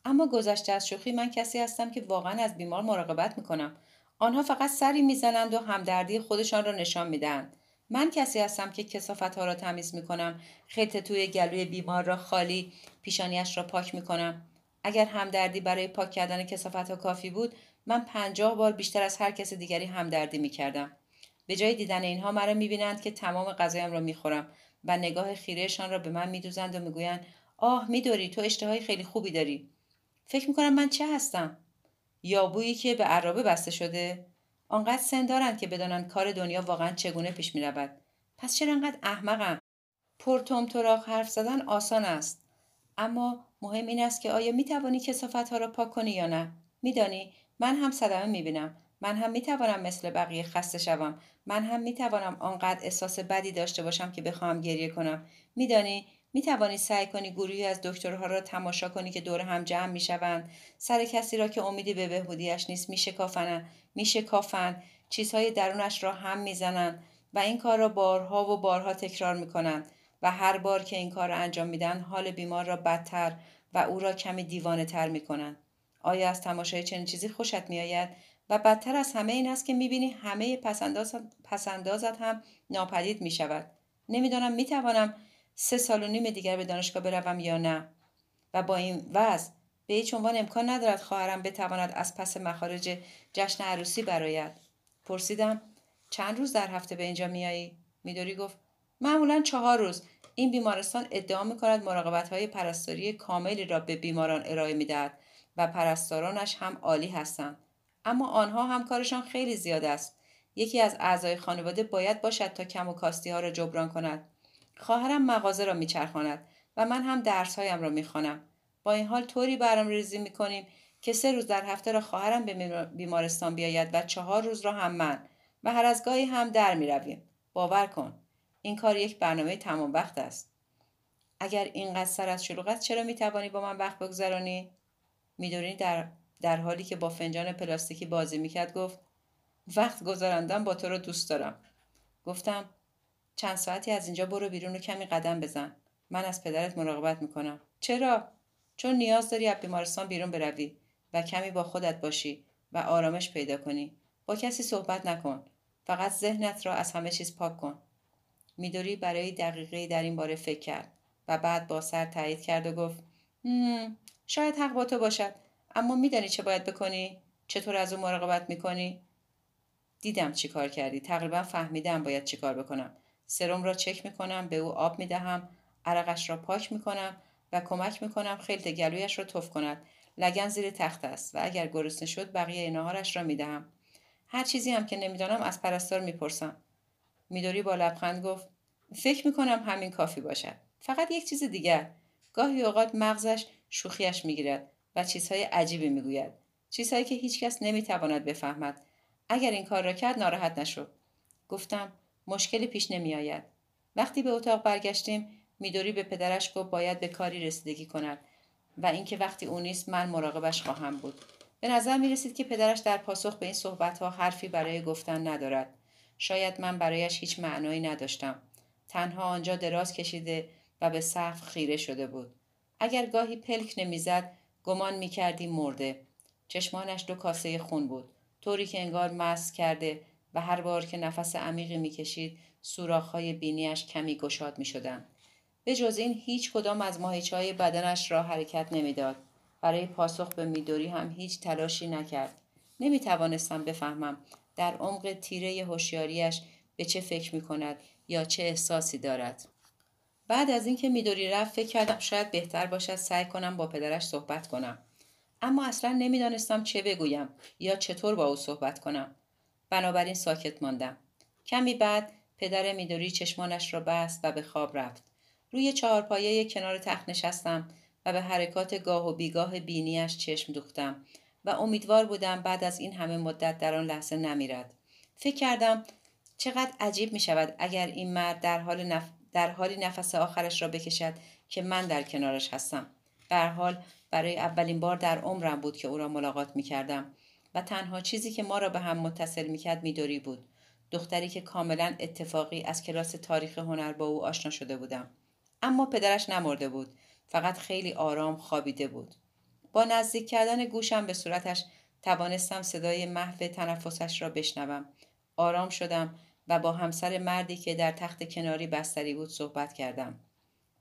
اما گذشته از شوخی من کسی هستم که واقعا از بیمار مراقبت می‌کنم. آنها فقط سری می‌زنند و همدردی خودشان را نشان می‌دهند. من کسی هستم که کسافت ها را تمیز می کنم خیط توی گلوی بیمار را خالی پیشانیش را پاک می کنم اگر همدردی برای پاک کردن کسافت کافی بود من پنجاه بار بیشتر از هر کس دیگری همدردی می کردم به جای دیدن اینها مرا می بینند که تمام غذایم را می خورم و نگاه خیرهشان را به من می دوزند و می گویند آه میدوری تو اشتهای خیلی خوبی داری. فکر می کنم من چه هستم یابویی که به عرابه بسته شده آنقدر سن دارند که بدانند کار دنیا واقعا چگونه پیش می رود. پس چرا انقدر احمقم؟ پرتوم تراخ حرف زدن آسان است. اما مهم این است که آیا می توانی کسافت ها را پاک کنی یا نه؟ میدانی من هم صدمه می بینم. من هم می توانم مثل بقیه خسته شوم. من هم می توانم آنقدر احساس بدی داشته باشم که بخواهم گریه کنم. میدانی می توانی سعی کنی گروهی از دکترها را تماشا کنی که دور هم جمع می شوند سر کسی را که امیدی به بهبودیش نیست می شکافند می شکافند چیزهای درونش را هم می زنند و این کار را بارها و بارها تکرار می کنند و هر بار که این کار را انجام میدن حال بیمار را بدتر و او را کمی دیوانه تر می کنند. آیا از تماشای چنین چیزی خوشت می آید؟ و بدتر از همه این است که می بینی همه پسندازت هم ناپدید می شود. نمی‌دانم می توانم سه سال و نیم دیگر به دانشگاه بروم یا نه. و با این وضع به هیچ عنوان امکان ندارد خواهرم بتواند از پس مخارج جشن عروسی برایت پرسیدم چند روز در هفته به اینجا میایی؟ میدوری گفت معمولا چهار روز. این بیمارستان ادعا می‌کند مراقبت های پرستاری کاملی را به بیماران ارائه می‌دهد و پرستارانش هم عالی هستند. اما آنها هم کارشان خیلی زیاد است. یکی از اعضای خانواده باید باشد تا کم و کاستی ها را جبران کند. خواهرم مغازه را میچرخاند و من هم درس هایم را می‌خوانم با این حال طوری برنامه ریزی می‌کنیم که سه روز در هفته را خواهرم به بیمارستان بیاید و چهار روز را هم من و هر از گاهی هم در می رویم. باور کن. این کار یک برنامه تمام وقت است. اگر اینقدر سر از شلوغت چرا می توانی با من وقت بگذرانی؟ می‌دونی در, در حالی که با فنجان پلاستیکی بازی می‌کرد گفت وقت گذراندن با تو رو دوست دارم. گفتم چند ساعتی از اینجا برو بیرون و کمی قدم بزن. من از پدرت مراقبت می‌کنم. چرا؟ چون نیاز داری از بیمارستان بیرون بروی و کمی با خودت باشی و آرامش پیدا کنی. با کسی صحبت نکن. فقط ذهنت را از همه چیز پاک کن. میدوری برای دقیقه در این باره فکر کرد و بعد با سر تایید کرد و گفت شاید حق با تو باشد اما میدانی چه باید بکنی چطور از او مراقبت می‌کنی دیدم چی کار کردی تقریبا فهمیدم باید چی کار بکنم سرم را چک می‌کنم به او آب می‌دهم عرقش را پاک می‌کنم و کمک می‌کنم خیلی گلویش را تف کند. لگن زیر تخت است و اگر گرسنه شد بقیه ناهارش را می‌دهم. هر چیزی هم که نمی‌دانم از پرستار می‌پرسم. میدوری با لبخند گفت فکر می‌کنم همین کافی باشد. فقط یک چیز دیگر. گاهی اوقات مغزش شوخیش می‌گیرد و چیزهای عجیبی می‌گوید. چیزهایی که هیچکس نمی‌تواند بفهمد. اگر این کار را کرد ناراحت نشو. گفتم مشکلی پیش نمیآید. وقتی به اتاق برگشتیم میدوری به پدرش گفت باید به کاری رسیدگی کند و اینکه وقتی او نیست من مراقبش خواهم بود. به نظر می رسید که پدرش در پاسخ به این صحبت ها حرفی برای گفتن ندارد. شاید من برایش هیچ معنایی نداشتم. تنها آنجا دراز کشیده و به سقف خیره شده بود. اگر گاهی پلک نمی‌زد گمان می‌کردی مرده. چشمانش دو کاسه خون بود. طوری که انگار مس کرده و هر بار که نفس عمیقی می‌کشید سوراخهای بینیش کمی گشاد می‌شدند. به جز این هیچ کدام از ماهیچه های بدنش را حرکت نمی‌داد. برای پاسخ به میدوری هم هیچ تلاشی نکرد. نمی توانستم بفهمم در عمق تیره هوشیاریش به چه فکر می کند یا چه احساسی دارد. بعد از اینکه میدوری رفت فکر کردم شاید بهتر باشد سعی کنم با پدرش صحبت کنم. اما اصلا نمی‌دانستم چه بگویم یا چطور با او صحبت کنم. بنابراین ساکت ماندم. کمی بعد پدر میدوری چشمانش را بست و به خواب رفت. روی چهارپایه کنار تخت نشستم و به حرکات گاه و بیگاه بینیش چشم دوختم و امیدوار بودم بعد از این همه مدت در آن لحظه نمیرد. فکر کردم چقدر عجیب می شود اگر این مرد در حال نف... در حالی نفس آخرش را بکشد که من در کنارش هستم. به حال برای اولین بار در عمرم بود که او را ملاقات می کردم و تنها چیزی که ما را به هم متصل می کرد میدوری بود. دختری که کاملا اتفاقی از کلاس تاریخ هنر با او آشنا شده بودم. اما پدرش نمرده بود. فقط خیلی آرام خوابیده بود. با نزدیک کردن گوشم به صورتش توانستم صدای محو تنفسش را بشنوم. آرام شدم و با همسر مردی که در تخت کناری بستری بود صحبت کردم.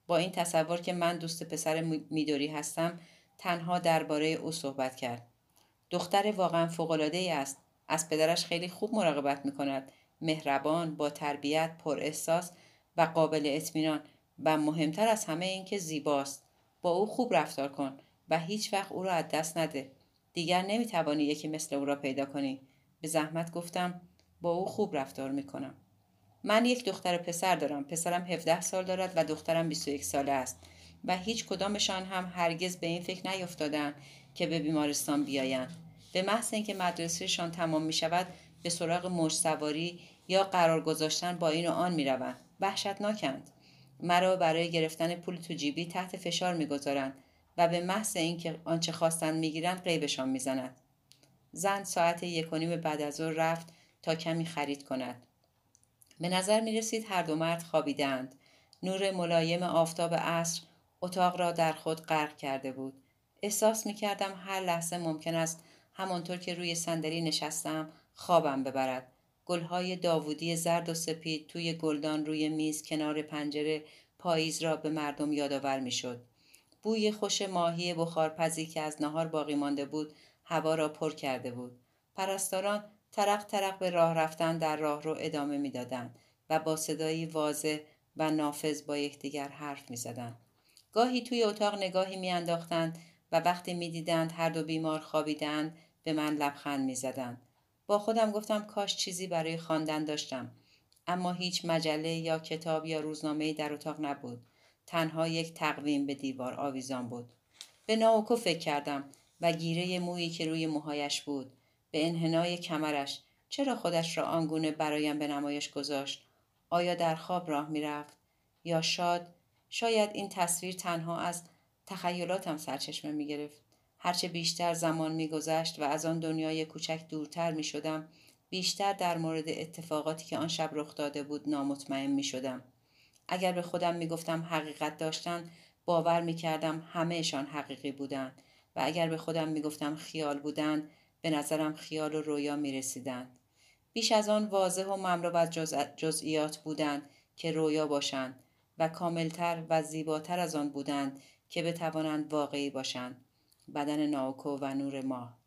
با این تصور که من دوست پسر میدوری هستم تنها درباره او صحبت کرد. دختر واقعا فوقالعاده ای است. از پدرش خیلی خوب مراقبت می کند مهربان با تربیت پر احساس و قابل اطمینان و مهمتر از همه این که زیباست. با او خوب رفتار کن و هیچ وقت او را از دست نده. دیگر نمی‌توانی یکی مثل او را پیدا کنی. به زحمت گفتم با او خوب رفتار می‌کنم. من یک دختر پسر دارم. پسرم 17 سال دارد و دخترم 21 ساله است. و هیچ کدامشان هم هرگز به این فکر نیفتادند که به بیمارستان بیایند به محض اینکه مدرسهشان تمام می شود به سراغ موج یا قرار گذاشتن با این و آن می روند. وحشتناکند. مرا برای گرفتن پول تو جیبی تحت فشار می‌گذارند و به محض اینکه آنچه خواستند می‌گیرند قیبشان می‌زند. زن ساعت یک و نیم بعد از ظهر رفت تا کمی خرید کند. به نظر می رسید هر دو مرد خوابیدند نور ملایم آفتاب عصر اتاق را در خود غرق کرده بود. احساس می کردم هر لحظه ممکن است همانطور که روی صندلی نشستم خوابم ببرد. گلهای داوودی زرد و سپید توی گلدان روی میز کنار پنجره پاییز را به مردم یادآور می‌شد. بوی خوش ماهی بخارپزی که از نهار باقی مانده بود هوا را پر کرده بود. پرستاران ترق ترق به راه رفتن در راه رو ادامه می‌دادند و با صدایی واضح و نافذ با یکدیگر حرف می‌زدند. گاهی توی اتاق نگاهی میانداختند و وقتی می‌دیدند هر دو بیمار خوابیدند به من لبخند می‌زدند. با خودم گفتم کاش چیزی برای خواندن داشتم. اما هیچ مجله یا کتاب یا روزنامه در اتاق نبود. تنها یک تقویم به دیوار آویزان بود. به ناوکو فکر کردم و گیره مویی که روی موهایش بود به انحنای کمرش چرا خودش را آنگونه برایم به نمایش گذاشت؟ آیا در خواب راه می‌رفت؟ یا شاد؟ شاید این تصویر تنها از تخیلاتم سرچشمه می گرفت. هرچه بیشتر زمان میگذشت و از آن دنیای کوچک دورتر می شدم بیشتر در مورد اتفاقاتی که آن شب رخ داده بود نامطمئن می شدم. اگر به خودم می گفتم حقیقت داشتن باور می کردم همهشان حقیقی بودند و اگر به خودم می گفتم خیال بودند به نظرم خیال و رویا می رسیدند. بیش از آن واضح و مملو از جز... جزئیات بودند که رویا باشند و کاملتر و زیباتر از آن بودند که بتوانند واقعی باشند. بدن ناوکو و نور ماه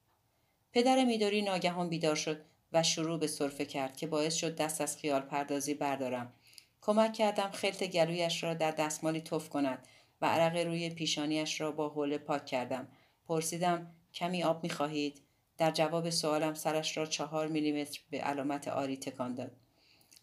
پدر میدوری ناگهان بیدار شد و شروع به صرفه کرد که باعث شد دست از خیال پردازی بردارم. کمک کردم خلط گلویش را در دستمالی تف کند و عرق روی پیشانیش را با حوله پاک کردم. پرسیدم کمی آب می‌خواهید؟ در جواب سوالم سرش را چهار میلیمتر به علامت آری تکان داد.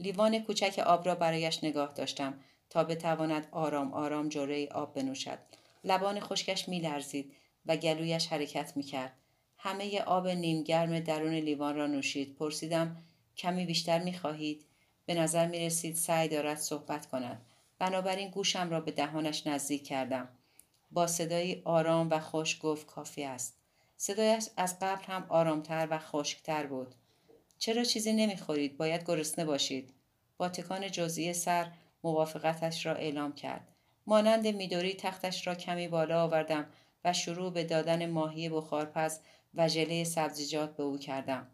لیوان کوچک آب را برایش نگاه داشتم تا بتواند آرام آرام جوره آب بنوشد. لبان خشکش میلرزید و گلویش حرکت می‌کرد. همه آب نیمگرم درون لیوان را نوشید. پرسیدم کمی بیشتر می‌خواهید؟ به نظر می رسید سعی دارد صحبت کند. بنابراین گوشم را به دهانش نزدیک کردم. با صدایی آرام و خوش گفت کافی است. صدایش از قبل هم آرامتر و خشکتر بود. چرا چیزی نمی‌خورید؟ باید گرسنه باشید. با تکان جزئی سر موافقتش را اعلام کرد. مانند میدوری تختش را کمی بالا آوردم و شروع به دادن ماهی بخارپز و ژله سبزیجات به او کردم.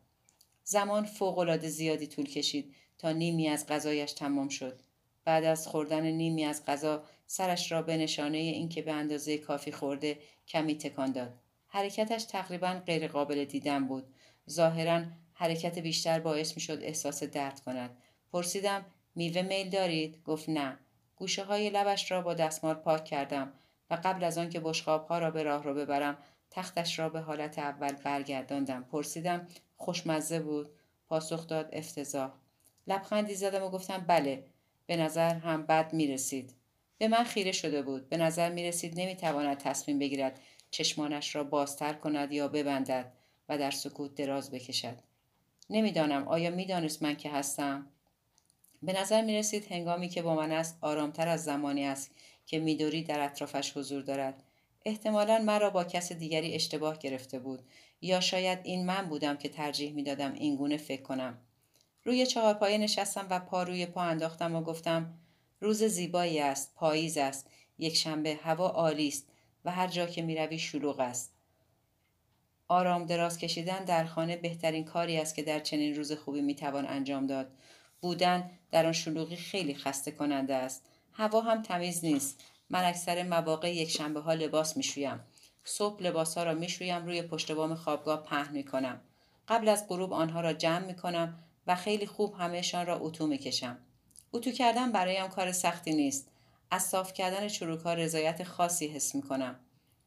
زمان فوقالعاده زیادی طول کشید تا نیمی از غذایش تمام شد. بعد از خوردن نیمی از غذا سرش را به نشانه اینکه به اندازه کافی خورده کمی تکان داد. حرکتش تقریبا غیرقابل دیدن بود. ظاهرا حرکت بیشتر باعث می شد احساس درد کند. پرسیدم میوه میل دارید؟ گفت نه. گوشه های لبش را با دستمال پاک کردم و قبل از آنکه بشقاب ها را به راه رو ببرم تختش را به حالت اول برگرداندم پرسیدم خوشمزه بود پاسخ داد افتضاح لبخندی زدم و گفتم بله به نظر هم بد می رسید. به من خیره شده بود. به نظر می رسید نمی تواند تصمیم بگیرد چشمانش را بازتر کند یا ببندد و در سکوت دراز بکشد. نمی‌دانم آیا می‌دانست من که هستم؟ به نظر می رسید هنگامی که با من است آرامتر از زمانی است که میدوری در اطرافش حضور دارد. احتمالا مرا با کس دیگری اشتباه گرفته بود یا شاید این من بودم که ترجیح می‌دادم اینگونه فکر کنم. روی چهارپایه نشستم و پا روی پا انداختم و گفتم روز زیبایی است پاییز است یک شنبه هوا عالی است و هر جا که می‌روی شلوغ است آرام دراز کشیدن در خانه بهترین کاری است که در چنین روز خوبی می‌توان انجام داد بودن در آن شلوغی خیلی خسته کننده است. هوا هم تمیز نیست. من اکثر مواقع یک شنبه ها لباس می‌شویم. صبح لباس ها را می‌شویم روی پشت بام خوابگاه پهن می‌کنم. قبل از غروب آنها را جمع می‌کنم و خیلی خوب همهشان را اتو می‌کشم. اتو کردن برایم کار سختی نیست. از صاف کردن چروک ها رضایت خاصی حس می‌کنم.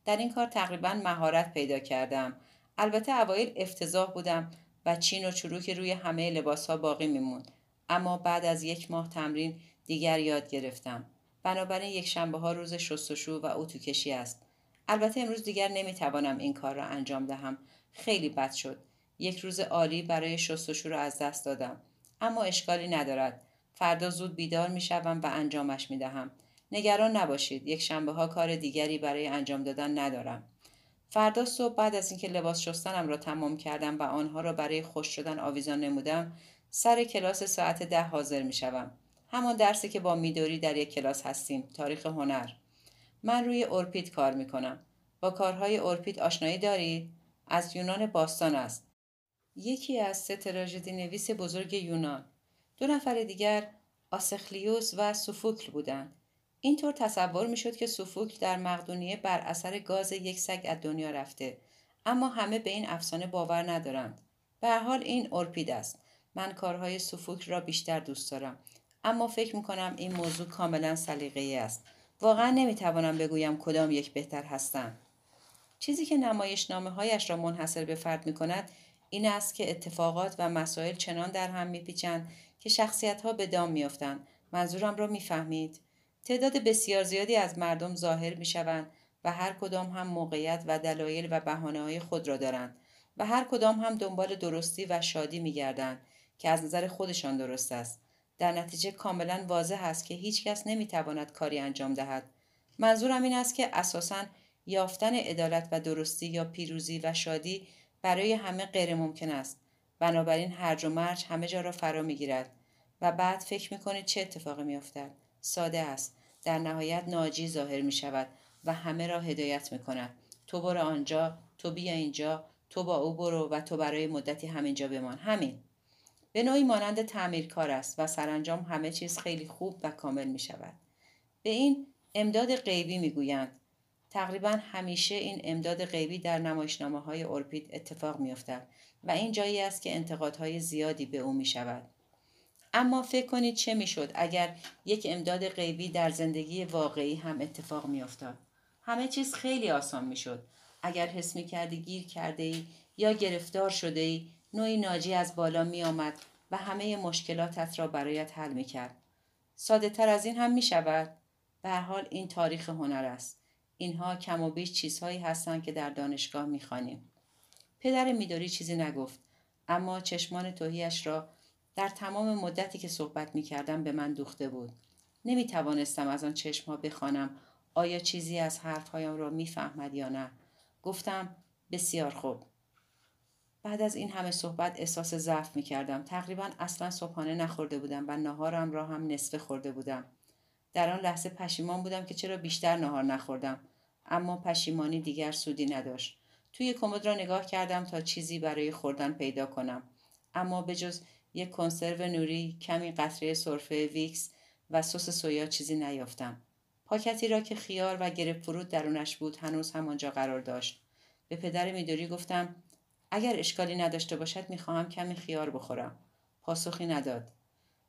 در این کار تقریبا مهارت پیدا کردم. البته اوایل افتضاح بودم و چین و چروک روی همه لباس ها باقی میموند. اما بعد از یک ماه تمرین دیگر یاد گرفتم. بنابراین یک شنبه ها روز شستشو و اتو کشی است. البته امروز دیگر نمی‌توانم این کار را انجام دهم. خیلی بد شد. یک روز عالی برای شستشو را از دست دادم. اما اشکالی ندارد. فردا زود بیدار می شوم و انجامش می دهم. نگران نباشید. یک شنبه ها کار دیگری برای انجام دادن ندارم. فردا صبح بعد از اینکه لباس شستنم را تمام کردم و آنها را برای خوش شدن آویزان نمودم سر کلاس ساعت ده حاضر می شوم. همان درسی که با میدوری در یک کلاس هستیم. تاریخ هنر. من روی اورپید کار می کنم با کارهای اورپید آشنایی دارید؟ از یونان باستان است. یکی از سه تراژدی نویس بزرگ یونان. دو نفر دیگر آسخلیوس و سوفوکل بودند. اینطور تصور می‌شد که سوفوکل در مقدونیه بر اثر گاز یک سگ از دنیا رفته. اما همه به این افسانه باور ندارند. به حال این اورپید است. من کارهای سفوک را بیشتر دوست دارم. اما فکر می کنم این موضوع کاملا سلیقه‌ای است. واقعا نمی‌توانم بگویم کدام یک بهتر هستند چیزی که نمایشنامه هایش را منحصر به فرد می کند این است که اتفاقات و مسائل چنان در هم میپیچند که شخصیت ها به دام میافتند. منظورم را می‌فهمید؟ تعداد بسیار زیادی از مردم ظاهر می‌شوند و هر کدام هم موقعیت و دلایل و بهانه های خود را دارند و هر کدام هم دنبال درستی و شادی میگردند. که از نظر خودشان درست است. در نتیجه کاملا واضح است که هیچ کس نمی‌تواند کاری انجام دهد. منظورم این است که اساسا یافتن عدالت و درستی یا پیروزی و شادی برای همه غیر ممکن است. بنابراین هرج و مرج همه جا را فرا می‌گیرد و بعد فکر می‌کنید چه اتفاقی میافتد. ساده است. در نهایت ناجی ظاهر می شود و همه را هدایت می کند تو برو آنجا تو بیا اینجا تو با او برو و تو برای مدتی همینجا بمان. همین. به نوعی مانند تعمیرکار است و سرانجام همه چیز خیلی خوب و کامل می شود به این امداد غیبی می گویند تقریبا همیشه این امداد غیبی در نمایشنامه های اورپید اتفاق می افتد و این جایی است که انتقادهای زیادی به او می شود. اما فکر کنید چه می‌شد اگر یک امداد غیبی در زندگی واقعی هم اتفاق می افتاد. همه چیز خیلی آسان می شد. اگر حس می کردی گیر کرده ای یا گرفتار شده ای نوعی ناجی از بالا می آمد و همه مشکلاتت را برایت حل می کرد. ساده تر از این هم می شود. به حال این تاریخ هنر است. اینها کم و بیش چیزهایی هستند که در دانشگاه می‌خوانیم پدر میداری چیزی نگفت اما چشمان توهیش را در تمام مدتی که صحبت می‌کردم به من دوخته بود نمی توانستم از آن چشمها بخوانم آیا چیزی از حرفهایم را می‌فهمد یا نه گفتم بسیار خوب بعد از این همه صحبت احساس ضعف می کردم. تقریبا اصلا صبحانه نخورده بودم و نهارم را هم نصفه خورده بودم. در آن لحظه پشیمان بودم که چرا بیشتر نهار نخوردم. اما پشیمانی دیگر سودی نداشت. توی کمد را نگاه کردم تا چیزی برای خوردن پیدا کنم. اما به جز یک کنسرو نوری کمی قطره سرفه ویکس و سس سویا چیزی نیافتم. پاکتی را که خیار و گریپ‌فروت درونش بود هنوز همانجا قرار داشت. به پدر میدوری گفتم اگر اشکالی نداشته باشد می‌خواهم کمی خیار بخورم. پاسخی نداد.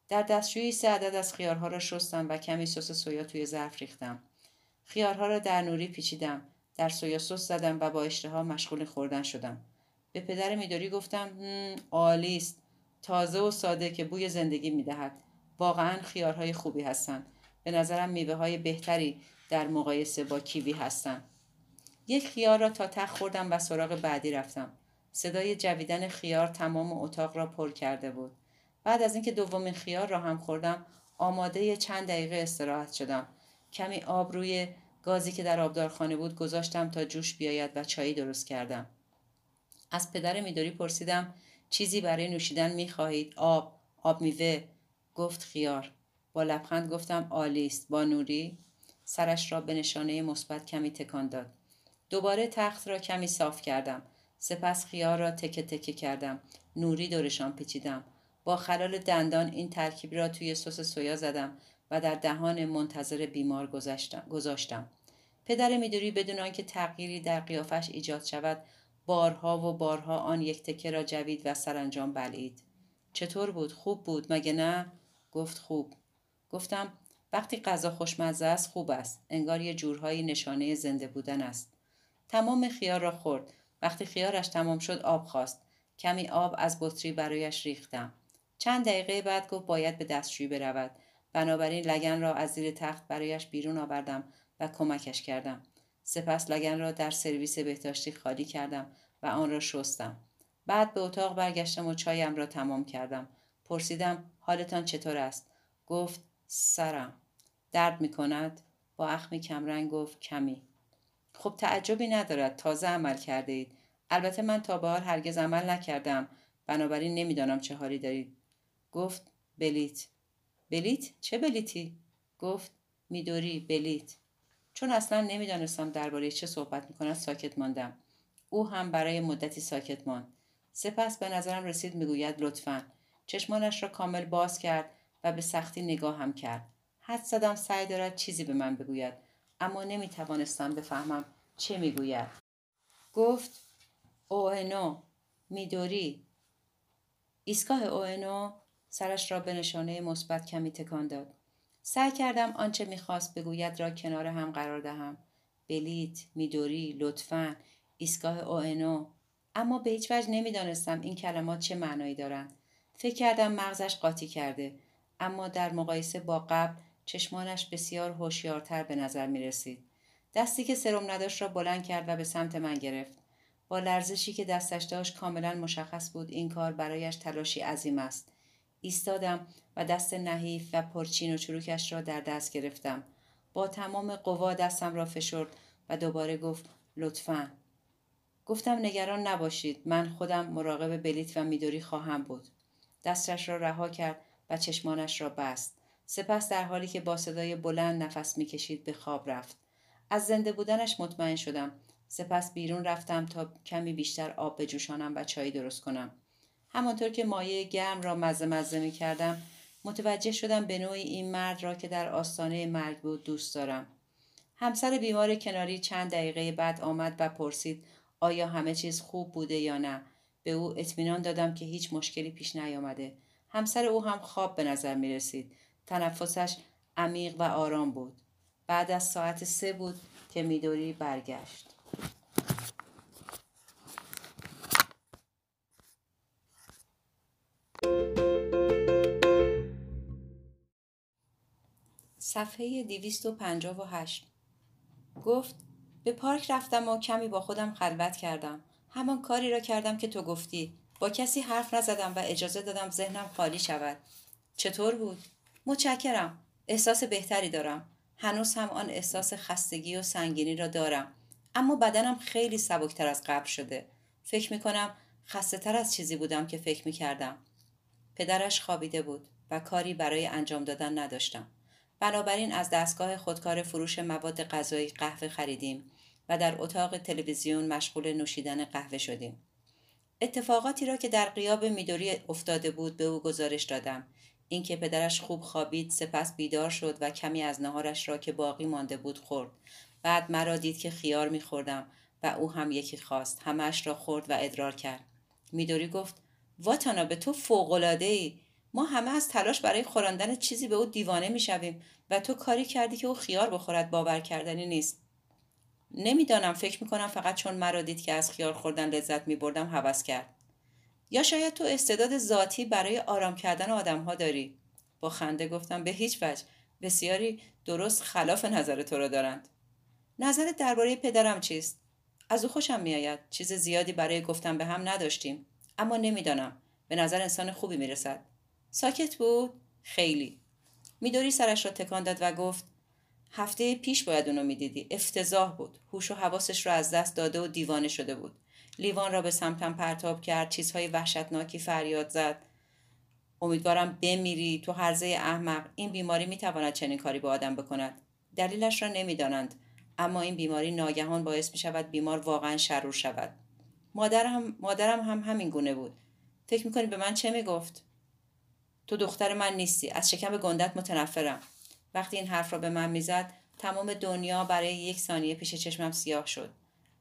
در دستشویی سه عدد از خیارها را شستم و کمی سس سویا توی ظرف ریختم. خیارها را در نوری پیچیدم. در سویا سس زدم و با اشتها مشغول خوردن شدم. به پدر میداری گفتم عالی است. تازه و ساده که بوی زندگی می‌دهد. واقعا خیارهای خوبی هستند. به نظرم میوه های بهتری در مقایسه با کیوی هستند. یک خیار را تا تخ خوردم و سراغ بعدی رفتم. صدای جویدن خیار تمام اتاق را پر کرده بود. بعد از اینکه دومین خیار را هم خوردم آماده چند دقیقه استراحت شدم. کمی آب روی گازی که در آبدارخانه بود گذاشتم تا جوش بیاید و چایی درست کردم. از پدر میداری پرسیدم چیزی برای نوشیدن می‌خواهید؟ آب آب میوه. گفت خیار. با لبخند گفتم عالی است. با نوری؟ سرش را به نشانه مثبت کمی تکان داد. دوباره تخت را کمی صاف کردم. سپس خیار را تکه تکه کردم. نوری دورشان پیچیدم. با خلال دندان این ترکیب را توی سس سویا زدم و در دهان منتظر بیمار گذاشتم. پدر میدوری بدون آنکه تغییری در قیافش ایجاد شود بارها و بارها آن یک تکه را جوید و سرانجام بلعید. چطور بود؟ خوب بود؟ مگه نه؟ گفت خوب. گفتم وقتی غذا خوشمزه است خوب است. انگار یه جورهایی نشانه زنده بودن است. تمام خیار را خورد. وقتی خیارش تمام شد آب خواست. کمی آب از بطری برایش ریختم. چند دقیقه بعد گفت باید به دستشویی برود. بنابراین لگن را از زیر تخت برایش بیرون آوردم و کمکش کردم. سپس لگن را در سرویس بهداشتی خالی کردم و آن را شستم. بعد به اتاق برگشتم و چایم را تمام کردم. پرسیدم حالتان چطور است؟ گفت سرم. درد می کند؟ با اخمی کمرنگ گفت کمی. خب تعجبی ندارد تازه عمل کرده اید البته من تا به حال هرگز عمل نکردم. بنابراین نمی‌دانم چه حالی دارید. گفت بلیت. بلیت؟ چه بلیتی؟ گفت میدوری بلیت. چون اصلا نمی‌دانستم درباره چه صحبت می‌کند ساکت ماندم. او هم برای مدتی ساکت ماند. سپس به نظرم رسید می‌گوید لطفا. چشمانش را کامل باز کرد و به سختی نگاه هم کرد. حد زدم سعی دارد چیزی به من بگوید. اما نمی‌توانستم بفهمم چه می‌گوید. گفت او نو میدوری ایستگاه اوئنو سرش را به نشانه مثبت کمی تکان داد. سعی کردم آنچه می‌خواست بگوید را کنار هم قرار دهم. بلیت میدوری لطفا ایستگاه اوئنو اما به هیچ وجه نمی‌دانستم این کلمات چه معنایی دارند. فکر کردم مغزش قاطی کرده. اما در مقایسه با قبل چشمانش بسیار هوشیارتر به نظر می رسید. دستی که سرم نداشت را بلند کرد و به سمت من گرفت. با لرزشی که دستش داشت کاملا مشخص بود این کار برایش تلاشی عظیم است. ایستادم و دست نحیف و پرچین و چروکش را در دست گرفتم. با تمام قوا دستم را فشرد و دوباره گفت لطفا. گفتم نگران نباشید من خودم مراقب بلیت و میدوری خواهم بود. دستش را رها کرد و چشمانش را بست. سپس در حالی که با صدای بلند نفس می‌کشید به خواب رفت. از زنده بودنش مطمئن شدم. سپس بیرون رفتم تا کمی بیشتر آب بجوشانم و چای درست کنم. همانطور که مایه گرم را مزه مزه می کردم متوجه شدم به نوعی این مرد را که در آستانه مرگ بود دوست دارم. همسر بیمار کناری چند دقیقه بعد آمد و پرسید آیا همه چیز خوب بوده یا نه به او اطمینان دادم که هیچ مشکلی پیش نیامده همسر او هم خواب به نظر می رسید تنفسش عمیق و آرام بود. بعد از ساعت سه بود که میدوری برگشت. صفحه 258 گفت به پارک رفتم و کمی با خودم خلوت کردم. همان کاری را کردم که تو گفتی. با کسی حرف نزدم و اجازه دادم ذهنم خالی شود. چطور بود؟ متشکرم. احساس بهتری دارم. هنوز هم آن احساس خستگی و سنگینی را دارم. اما بدنم خیلی سبکتر از قبل شده. فکر می کنم خسته تر از چیزی بودم که فکر می کردم پدرش خوابیده بود و کاری برای انجام دادن نداشتم. بنابراین از دستگاه خودکار فروش مواد غذایی قهوه خریدیم و در اتاق تلویزیون مشغول نوشیدن قهوه شدیم. اتفاقاتی را که در قیاب میدوری افتاده بود به او گزارش دادم. اینکه پدرش خوب خوابید سپس بیدار شد و کمی از نهارش را که باقی مانده بود خورد. بعد مرا دید که خیار میخوردم و او هم یکی خواست. همش را خورد و ادرار کرد. میدوری گفت واتانا به تو فوقلاده ای ما همه از تلاش برای خوراندن چیزی به او دیوانه می‌شویم و تو کاری کردی که او خیار بخورد باور کردنی نیست نمی‌دانم فکر می‌کنم فقط چون مرا دید که از خیار خوردن لذت میبردم هوس کرد یا شاید تو استعداد ذاتی برای آرام کردن آدمها داری؟ با خنده گفتم به هیچ وجه. بسیاری درست خلاف نظر تو را دارند. نظرت درباره پدرم چیست؟ از او خوشم میآید. چیز زیادی برای گفتن به هم نداشتیم. اما نمی‌دانم. به نظر انسان خوبی می‌رسد. ساکت بود؟ خیلی. میدوری سرش را تکان داد و گفت هفته پیش باید اونو می‌دیدی. افتضاح بود. هوش و حواسش را از دست داده و دیوانه شده بود. لیوان را به سمتم پرتاب کرد چیزهای وحشتناکی فریاد زد. امیدوارم بمیری تو هرزه احمق. این بیماری می‌تواند چنین کاری به آدم بکند. دلیلش را نمی‌دانند اما این بیماری ناگهان باعث می شود بیمار واقعا شرور شود. مادرم, مادرم هم همین گونه بود. فکر می‌کنی به من چه می‌گفت؟ تو دختر من نیستی. از شکم گندت متنفرم. وقتی این حرف را به من می‌زد تمام دنیا برای یک ثانیه پیش چشمم سیاه شد.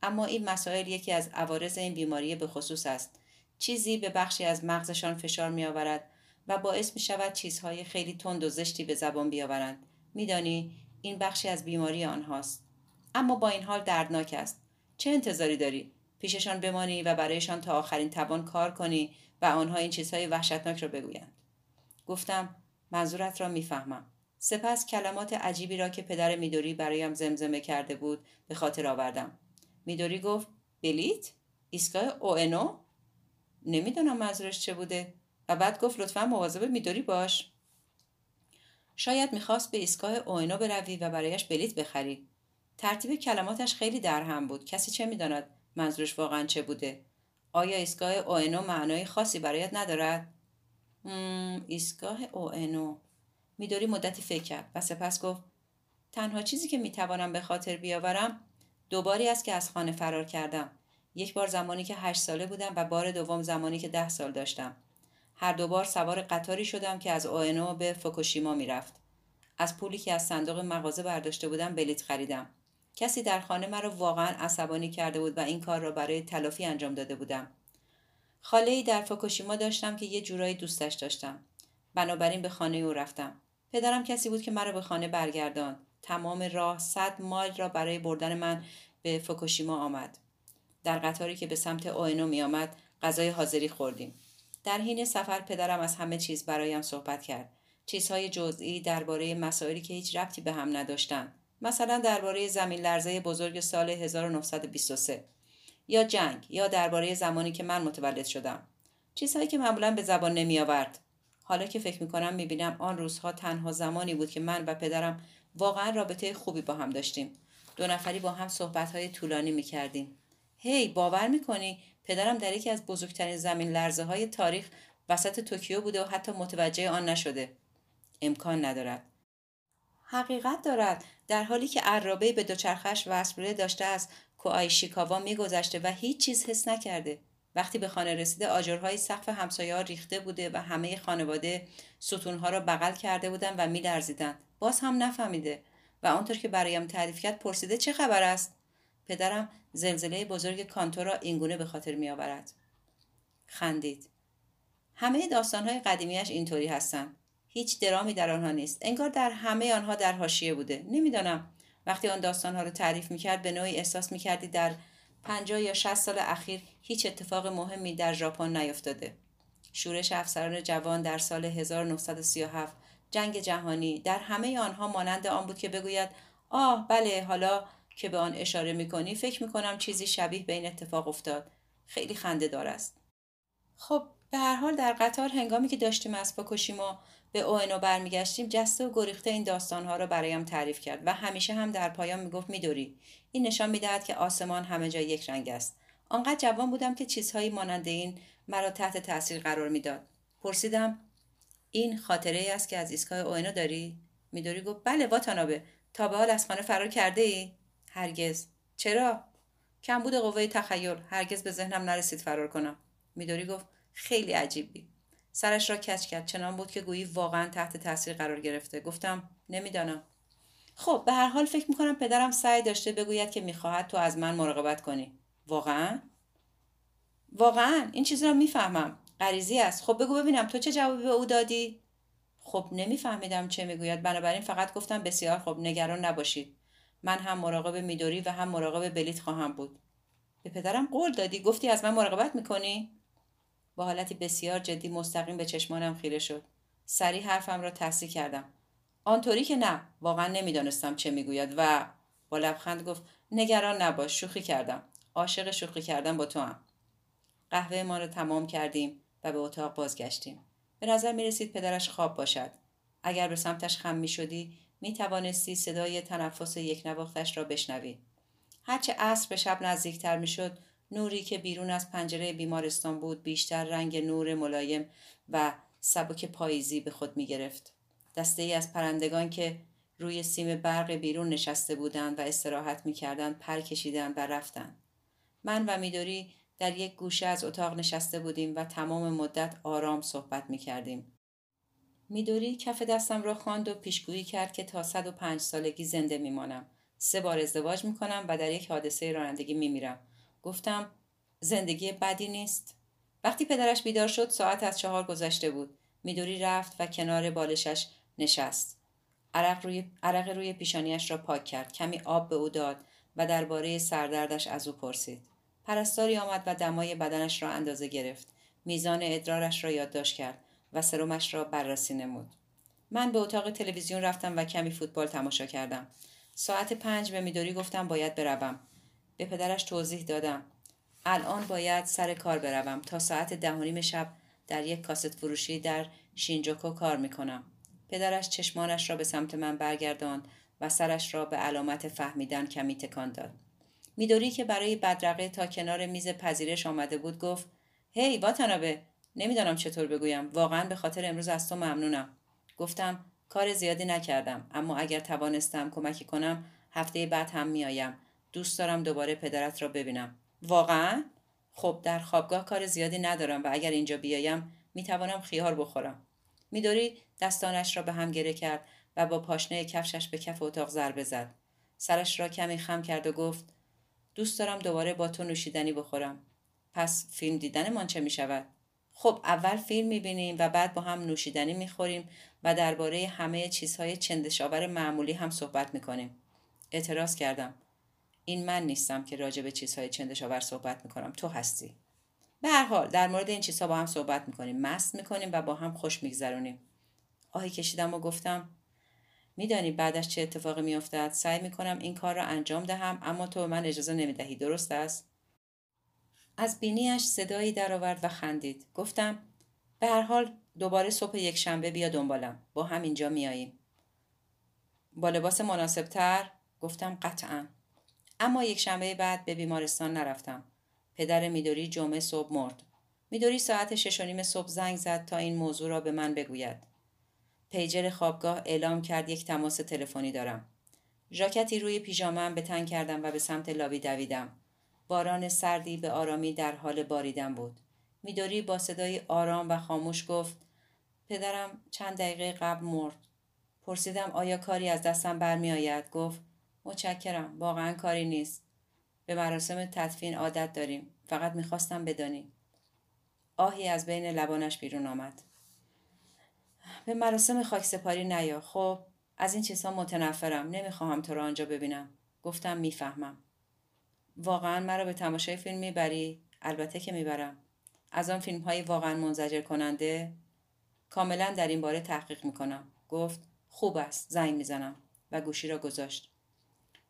اما این مسائل یکی از عوارض این بیماری به خصوص است. چیزی به بخشی از مغزشان فشار می آورد و باعث می شود چیزهای خیلی تند و زشتی به زبان بیاورند. میدانی این بخشی از بیماری آنهاست. اما با این حال دردناک است. چه انتظاری داری؟ پیششان بمانی و برایشان تا آخرین توان کار کنی و آنها این چیزهای وحشتناک را بگویند. گفتم منظورت را می‌فهمم. سپس کلمات عجیبی را که پدر میدوری برایم زمزمه کرده بود به خاطر آوردم. میدوری گفت بلیت؟ ایستگاه اوئنو نمی‌دانم منظورش چه بوده. و بعد گفت لطفا مواظب میدوری باش. شاید می‌خواست به ایستگاه اوئنو بروی و برایش بلیت بخری. ترتیب کلماتش خیلی در هم بود. کسی چه می‌داند منظورش واقعا چه بوده؟ آیا ایستگاه اوئنو معنای خاصی برایت ندارد؟ ایستگاه اوئنو میدوری مدتی فکر کرد و سپس گفت تنها چیزی که می‌توانم به خاطر بیاورم دوباری است که از خانه فرار کردم. یک بار زمانی که هشت ساله بودم و بار دوم زمانی که ده سال داشتم. هر دو بار سوار قطاری شدم که از اوئنو به فوکوشیما می‌رفت. از پولی که از صندوق مغازه برداشته بودم بلیت خریدم. کسی در خانه مرا واقعا عصبانی کرده بود و این کار را برای تلافی انجام داده بودم. خاله ای در فوکوشیما داشتم که یه جورایی دوستش داشتم. بنابراین به خانه او رفتم. پدرم کسی بود که مرا به خانه برگردان تمام راه صد مایل را برای بردن من به فوکوشیما آمد. در قطاری که به سمت اوینو می آمد غذای حاضری خوردیم. در حین سفر پدرم از همه چیز برایم صحبت کرد. چیزهای جزئی درباره مسائلی که هیچ ربطی به هم نداشتند. مثلا درباره زمین لرزه بزرگ سال 1923 یا جنگ یا درباره زمانی که من متولد شدم. چیزهایی که معمولا به زبان نمی آورد حالا که فکر می کنم می بینم آن روزها تنها زمانی بود که من و پدرم واقعا رابطه خوبی با هم داشتیم. دو نفری با هم صحبت های طولانی می کردیم هی hey, باور می‌کنی؟ پدرم در یکی از بزرگترین زمین لرزه های تاریخ وسط توکیو بوده و حتی متوجه آن نشده. امکان ندارد. حقیقت دارد. در حالی که عرابه به دوچرخش وصل داشته از کوآیشیکاوا میگذشته و هیچ چیز حس نکرده. وقتی به خانه رسیده آجرهای سقف همسایه ها ریخته بوده و همه خانواده ستونها را بغل کرده بودند و میلرزیدند. باز هم نفهمیده و آنطور که برایم تعریف کرد پرسیده چه خبر است پدرم زلزله بزرگ کانتو را اینگونه به خاطر می آورد. خندید. همه داستانهای قدیمیش اینطوری هستند. هیچ درامی در آنها نیست. انگار در همه آنها در حاشیه بوده. نمی‌دانم. وقتی آن داستانها را تعریف می‌کرد به نوعی احساس می‌کردی در پنجاه یا شست سال اخیر هیچ اتفاق مهمی در ژاپن نیفتاده. شورش افسران جوان در سال 1937 جنگ جهانی. در همه آنها مانند آن بود که بگوید آه بله حالا که به آن اشاره می‌کنی فکر می‌کنم چیزی شبیه به این اتفاق افتاد. خیلی خنده دار است. خب به هر حال در قطار هنگامی که داشتیم از پاکوشیما به اوئنو برمیگشتیم جسته و گریخته این داستانها را برایم تعریف کرد و همیشه هم در پایان می‌گفت میدوری این نشان می‌دهد که آسمان همه جا یک رنگ است. آنقدر جوان بودم که چیزهایی مانند این مرا تحت تاثیر قرار می‌داد. پرسیدم این خاطره ای است که از ایستگاه اوئنو داری؟ میدوری گفت بله واتانابه. تا به حال از خانه فرار کرده ای؟ هرگز. چرا؟ کم بود قوه تخیل. هرگز به ذهنم نرسید فرار کنم. میدوری گفت خیلی عجیبی. سرش را کچ کرد. چنان بود که گویی واقعا تحت تاثیر قرار گرفته. گفتم نمی‌دانم. خب به هر حال فکر می‌کنم پدرم سعی داشته بگوید که می‌خواهد تو از من مراقبت کنی. واقعا؟ واقعا. این چیز را می‌فهمم. غریزی است. خب بگو ببینم تو چه جوابی به او دادی؟ خب نمیفهمیدم چه می‌گوید. بنابراین فقط گفتم بسیار خب نگران نباشید. من هم مراقب میدوری و هم مراقب بلیت خواهم بود. به پدرم قول دادی. گفتی از من مراقبت می‌کنی؟ با حالتی بسیار جدی مستقیم به چشمانم خیره شد. سریع حرفم را تصحیح کردم. آنطوری که نه. واقعا نمی‌دانستم چه می‌گوید و با لبخند گفت نگران نباش شوخی کردم. عاشق شوخی کردم با تو هم قهوه ما را تمام کردیم. و به اتاق بازگشتیم به نظر می رسید پدرش خواب باشد اگر به سمتش خم می شدی می توانستی صدای تنفس یک نواختش را بشنوی. هرچه عصر به شب نزدیکتر می شد نوری که بیرون از پنجره بیمارستان بود بیشتر رنگ نور ملایم و سبک پاییزی به خود می گرفت. دسته ای از پرندگان که روی سیم برق بیرون نشسته بودند و استراحت می کردند پر کشیدند و رفتند. من و میدوری در یک گوشه از اتاق نشسته بودیم و تمام مدت آرام صحبت می کردیم. میدوری کف دستم را خواند و پیشگویی کرد که تا 105 سالگی زنده میمانم. سه بار ازدواج می‌کنم و در یک حادثه رانندگی میمیرم. گفتم زندگی بدی نیست. وقتی پدرش بیدار شد ساعت از چهار گذشته بود. میدوری رفت و کنار بالشش نشست. عرق روی, عرق روی پیشانیش را پاک کرد. کمی آب به او داد و درباره سردردش از او پرسید. پرستاری آمد و دمای بدنش را اندازه گرفت. میزان ادرارش را یادداشت کرد. و سرمش را بررسی نمود. من به اتاق تلویزیون رفتم و کمی فوتبال تماشا کردم. ساعت پنج به میدوری گفتم باید بروم. به پدرش توضیح دادم. الان باید سر کار بروم تا ساعت ده شب در یک کاست فروشی در شینجوکو کار می‌کنم. پدرش چشمانش را به سمت من برگرداند و سرش را به علامت فهمیدن کمی تکان داد. میدوری که برای بدرقه تا کنار میز پذیرش آمده بود گفت هی hey, واتانابه نمی‌دانم چطور بگویم. واقعا به خاطر امروز از تو ممنونم. گفتم کار زیادی نکردم اما اگر توانستم کمکی کنم هفته بعد هم میآیم. دوست دارم دوباره پدرت را ببینم. واقعا؟ خب در خوابگاه کار زیادی ندارم و اگر اینجا بیایم می‌توانم خیار بخورم. میدوری دستانش را به هم گره کرد و با پاشنه کفشش به کف اتاق ضربه زد. سرش را کمی خم کرد و گفت دوست دارم دوباره با تو نوشیدنی بخورم پس فیلم دیدنمان چه می شود؟ خب اول فیلم می بینیم و بعد با هم نوشیدنی می خوریم و درباره همه چیزهای چندشاور معمولی هم صحبت می کنیم. اعتراض کردم. این من نیستم که راجع به چیزهای چندشاور صحبت می کنم. تو هستی. به هر حال در مورد این چیزها با هم صحبت می کنیم. مست می کنیم و با هم خوش میگذرونیم. آهی کشیدم و گفتم میدانی بعدش چه اتفاقی میافتد؟ سعی می‌کنم این کار را انجام دهم اما تو من اجازه نمی‌دهی. درست است؟ از بینیش صدایی درآورد و خندید. گفتم به هر حال دوباره صبح یک شنبه بیا دنبالم. با هم اینجا میاییم با لباس مناسبتر؟ گفتم قطعا. اما یک شنبه بعد به بیمارستان نرفتم. پدر میدوری جمعه صبح مرد. میدوری ساعت شش و نیم صبح زنگ زد تا این موضوع را به من بگوید. پیجر خوابگاه اعلام کرد یک تماس تلفنی دارم. ژاکتی روی پیژامم به تن کردم و به سمت لابی دویدم. باران سردی به آرامی در حال باریدن بود. میدوری با صدای آرام و خاموش گفت پدرم چند دقیقه قبل مرد. پرسیدم آیا کاری از دستم برمیآید گفت متشکرم واقعا کاری نیست به مراسم تدفین عادت داریم فقط می‌خواستم بدانی آهی از بین لبانش بیرون آمد به مراسم خاک سپاری نیا. خب از این چیزها متنفرم. نمی‌خواهم تو را آنجا ببینم. گفتم می‌فهمم. واقعا مرا به تماشای فیلم می‌بری؟ البته که می‌برم. از آن فیلم های واقعا منزجر کننده کاملا در این باره تحقیق می‌کنم. گفت خوب است. زنگ می‌زنم. و گوشی را گذاشت.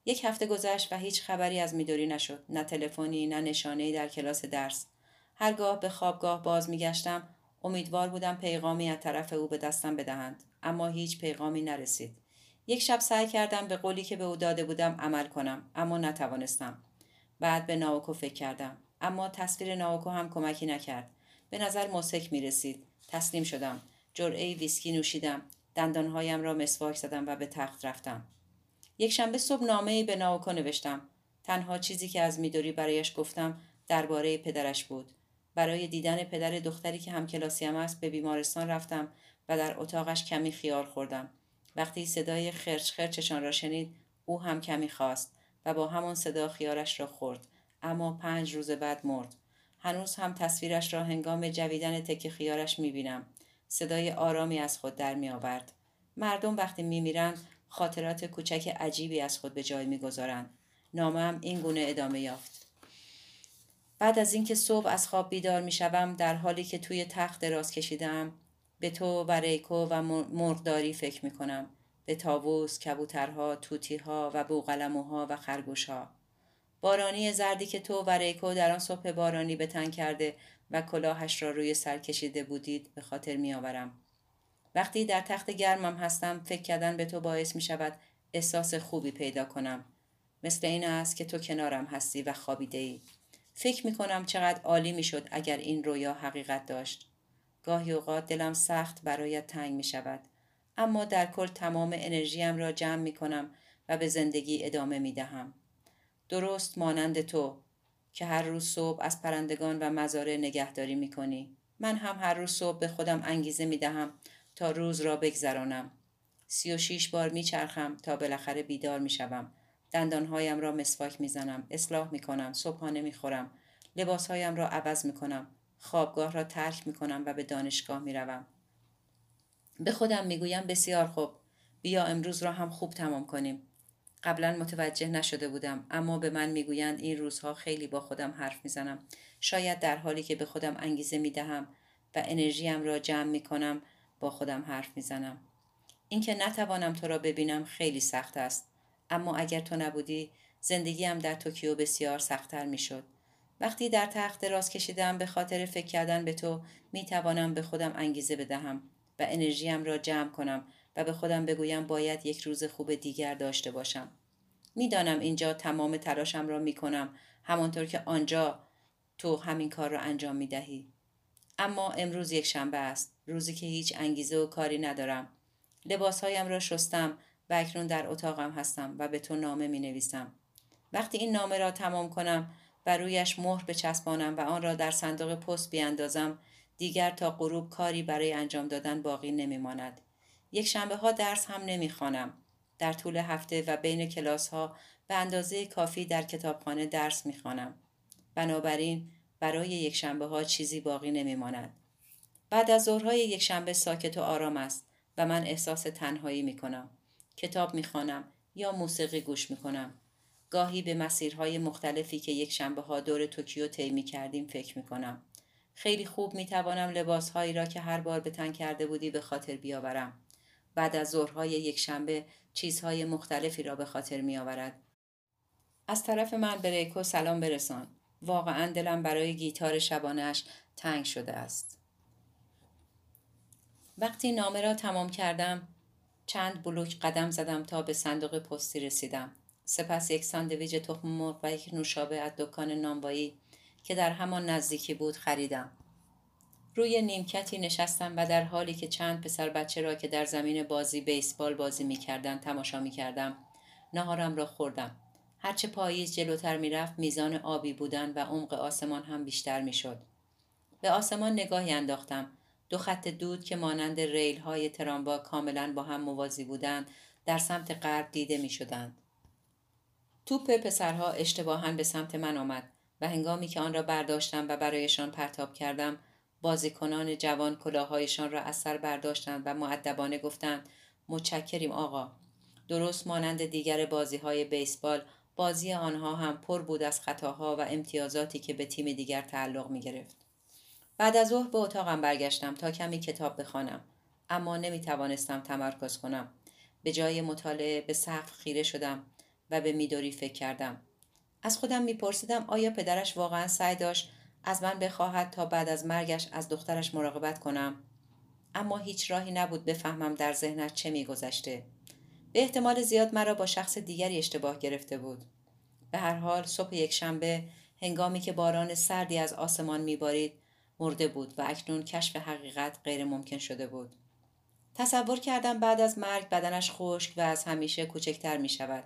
یک هفته گذشت و هیچ خبری از میدوری نشد. نه تلفنی نه نشانهای در کلاس درس. هرگاه به خوابگاه باز میگشتم امیدوار بودم پیغامی از طرف او به دستم بدهند اما هیچ پیغامی نرسید. یک شب سعی کردم به قولی که به او داده بودم عمل کنم اما نتوانستم. بعد به ناوکو فکر کردم اما تصویر ناوکو هم کمکی نکرد. به نظر مسک می رسید. تسلیم شدم. جرعه ویسکی نوشیدم. دندانهایم را مسواک زدم و به تخت رفتم. یک شنبه صبح نامه به ناوکو نوشتم. تنها چیزی که از میدوری برایش گفتم درباره پدرش بود. برای دیدن پدر دختری که هم کلاسیم است به بیمارستان رفتم و در اتاقش کمی خیال خوردم. وقتی صدای خرچ خرچشان را شنید او هم کمی خواست و با همان صدا خیالش را خورد اما پنج روز بعد مرد. هنوز هم تصویرش را هنگام جویدن تک خیارش می‌بینم. صدای آرامی از خود در می آورد. مردم وقتی میمیرند خاطرات کوچک عجیبی از خود به جای می‌گذارند. نامم این گونه ادامه یافت. بعد از اینکه صبح از خواب بیدار می شوم در حالی که توی تخت دراز کشیدم به تو و ریکو و مرغداری فکر می کنم. به تاووس، کبوترها، توتیها و بوغلموها و خرگوشها. بارانی زردی که تو و ریکو در آن صبح بارانی به تن کرده و کلاهش را روی سر کشیده بودید به خاطر می آورم. وقتی در تخت گرمم هستم فکر کردن به تو باعث می شود احساس خوبی پیدا کنم. مثل این است که تو کنارم هستی و خوابیده ای. فکر می کنم چقدر عالی می شد اگر این رویا حقیقت داشت. گاهی اوقات دلم سخت برایت تنگ می شود. اما در کل تمام انرژیم را جمع می کنم و به زندگی ادامه می دهم. درست مانند تو که هر روز صبح از پرندگان و مزارع نگهداری می کنی. من هم هر روز صبح به خودم انگیزه می دهم تا روز را بگذرانم. سی و شیش بار می چرخم تا بالاخره بیدار می شوم دندانهایم را مسواک می‌زنم اصلاح می‌کنم صبحانه می‌خورم لباسهایم را عوض می‌کنم خوابگاه را ترک می‌کنم و به دانشگاه می‌روم. به خودم می‌گویم بسیار خوب. بیا امروز را هم خوب تمام کنیم. قبلا متوجه نشده بودم اما به من می‌گویند این روزها خیلی با خودم حرف می‌زنم. شاید در حالی که به خودم انگیزه می‌دهم و انرژیم را جمع می‌کنم با خودم حرف می‌زنم. اینکه نتوانم تو را ببینم خیلی سخت است. اما اگر تو نبودی زندگیم در توکیو بسیار سختتر می‌شد. وقتی در تخت دراز کشیدم به خاطر فکر کردن به تو می توانم به خودم انگیزه بدهم و انرژیم را جمع کنم و به خودم بگویم باید یک روز خوب دیگر داشته باشم. می‌دانم اینجا تمام تلاشم را می کنم همانطور که آنجا تو همین کار را انجام می دهی. اما امروز یک شنبه است روزی که هیچ انگیزه و کاری ندارم. لباسهایم را شستم و اکنون در اتاقم هستم و به تو نامه می نویسم. وقتی این نامه را تمام کنم و رویش مهر بچسبانم و آن را در صندوق پست بیاندازم دیگر تا غروب کاری برای انجام دادن باقی نمی ماند. یک شنبه ها درس هم نمی خانم. در طول هفته و بین کلاس ها به اندازه کافی در کتابخانه درس می خانم. بنابراین برای یک شنبه ها چیزی باقی نمی ماند. بعد از ظهرهای یک شنبه ساکت و آرام است و من احساس تنهایی می کنم. کتاب می خوانم یا موسیقی گوش می کنم. گاهی به مسیرهای مختلفی که یک شنبه ها دور توکیو طی کردیم فکر می کنم. خیلی خوب می توانم لباسهایی را که هر بار به تن کرده بودی به خاطر بیاورم. بعد از ظهرهای یک شنبه چیزهای مختلفی را به خاطر می آورد. از طرف من به ریکو سلام برسان. واقعا دلم برای گیتار شبانش تنگ شده است. وقتی نامه را تمام کردم چند بلوک قدم زدم تا به صندوق پستی رسیدم. سپس یک ساندویج تخم مرغ و یک نوشابه از دکان نانوایی که در همان نزدیکی بود خریدم. روی نیمکتی نشستم و در حالی که چند پسر بچه را که در زمین بازی بیسبال بازی می کردن تماشا می کردم. نهارم را خوردم. هرچه پاییز جلوتر می رفت میزان آبی بودن و عمق آسمان هم بیشتر می شد. به آسمان نگاهی انداختم. دو خط دود که مانند ریل های تراموا کاملا با هم موازی بودند در سمت غرب دیده می شدند. توپ پسرها اشتباها به سمت من آمد و هنگامی که آن را برداشتم و برایشان پرتاب کردم بازیکنان جوان کلاههایشان را از سر برداشتند و معدبانه گفتند متشکریم آقا درست مانند دیگر بازی های بیسبال بازی آنها هم پر بود از خطاها و امتیازاتی که به تیم دیگر تعلق می گرفت. بعد از ظهر به اتاقم برگشتم تا کمی کتاب بخوانم. اما نمی توانستم تمرکز کنم. به جای مطالعه به سقف خیره شدم و به میدوری فکر کردم. از خودم میپرسیدم آیا پدرش واقعا سعی داشت از من بخواهد تا بعد از مرگش از دخترش مراقبت کنم؟ اما هیچ راهی نبود بفهمم در ذهنش چه میگذشته. به احتمال زیاد مرا با شخص دیگری اشتباه گرفته بود. به هر حال صبح یک شنبه هنگامی که باران سردی از آسمان میبارید مرده بود و اکنون کشف حقیقت غیر ممکن شده بود تصور کردم بعد از مرگ بدنش خشک و از همیشه کوچکتر می شود.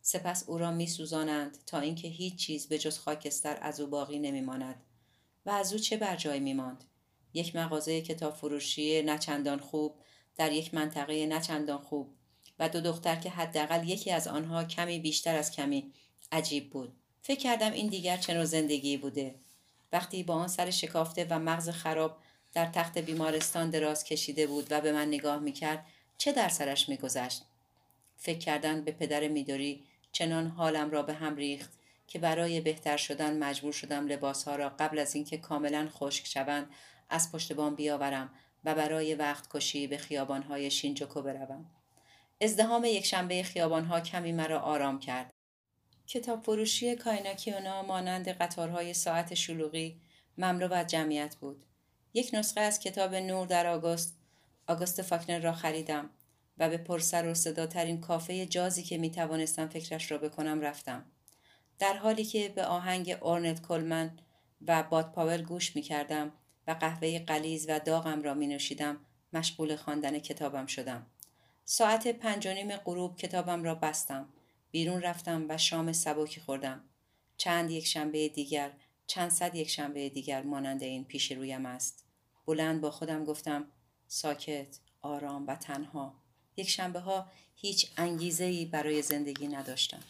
سپس او را می سوزانند تا اینکه هیچ چیز به جز خاکستر از او باقی نمی ماند. و از او چه بر جای می ماند؟ یک مغازه کتاب فروشی نچندان خوب در یک منطقه نچندان خوب و دو دختر که حداقل یکی از آنها کمی بیشتر از کمی عجیب بود. فکر کردم این دیگر چه نوع زندگی بوده. وقتی با آن سر شکافته و مغز خراب در تخت بیمارستان دراز کشیده بود و به من نگاه می‌کرد چه در سرش میگذشت فکر کردن به پدر میدوری چنان حالم را به هم ریخت که برای بهتر شدن مجبور شدم لباسها را قبل از اینکه کاملا خشک شوند از پشت بام بیاورم و برای وقت کشی به خیابانهای شینجوکو بروم. ازدهام یک شنبه خیابانها کمی مرا آرام کرد. کتاب فروشی کایناکیونا مانند قطارهای ساعت شلوغی مملو از جمعیت بود. یک نسخه از کتاب نور در آگوست آگوست فاکنر را خریدم و به پرسر و صداترین کافه جازی که می توانستم فکرش را بکنم رفتم. در حالی که به آهنگ اورنت کلمن و باد پاول گوش می کردم و قهوه قلیز و داغم را می نوشیدم مشغول خواندن کتابم شدم. ساعت پنج نیم غروب کتابم را بستم. بیرون رفتم و شام سبکی خوردم. چند یک شنبه دیگر چند صد یک شنبه دیگر مانند این پیش رویم است. بلند با خودم گفتم ساکت، آرام و تنها. یک شنبه ها هیچ انگیزه ای برای زندگی نداشتم.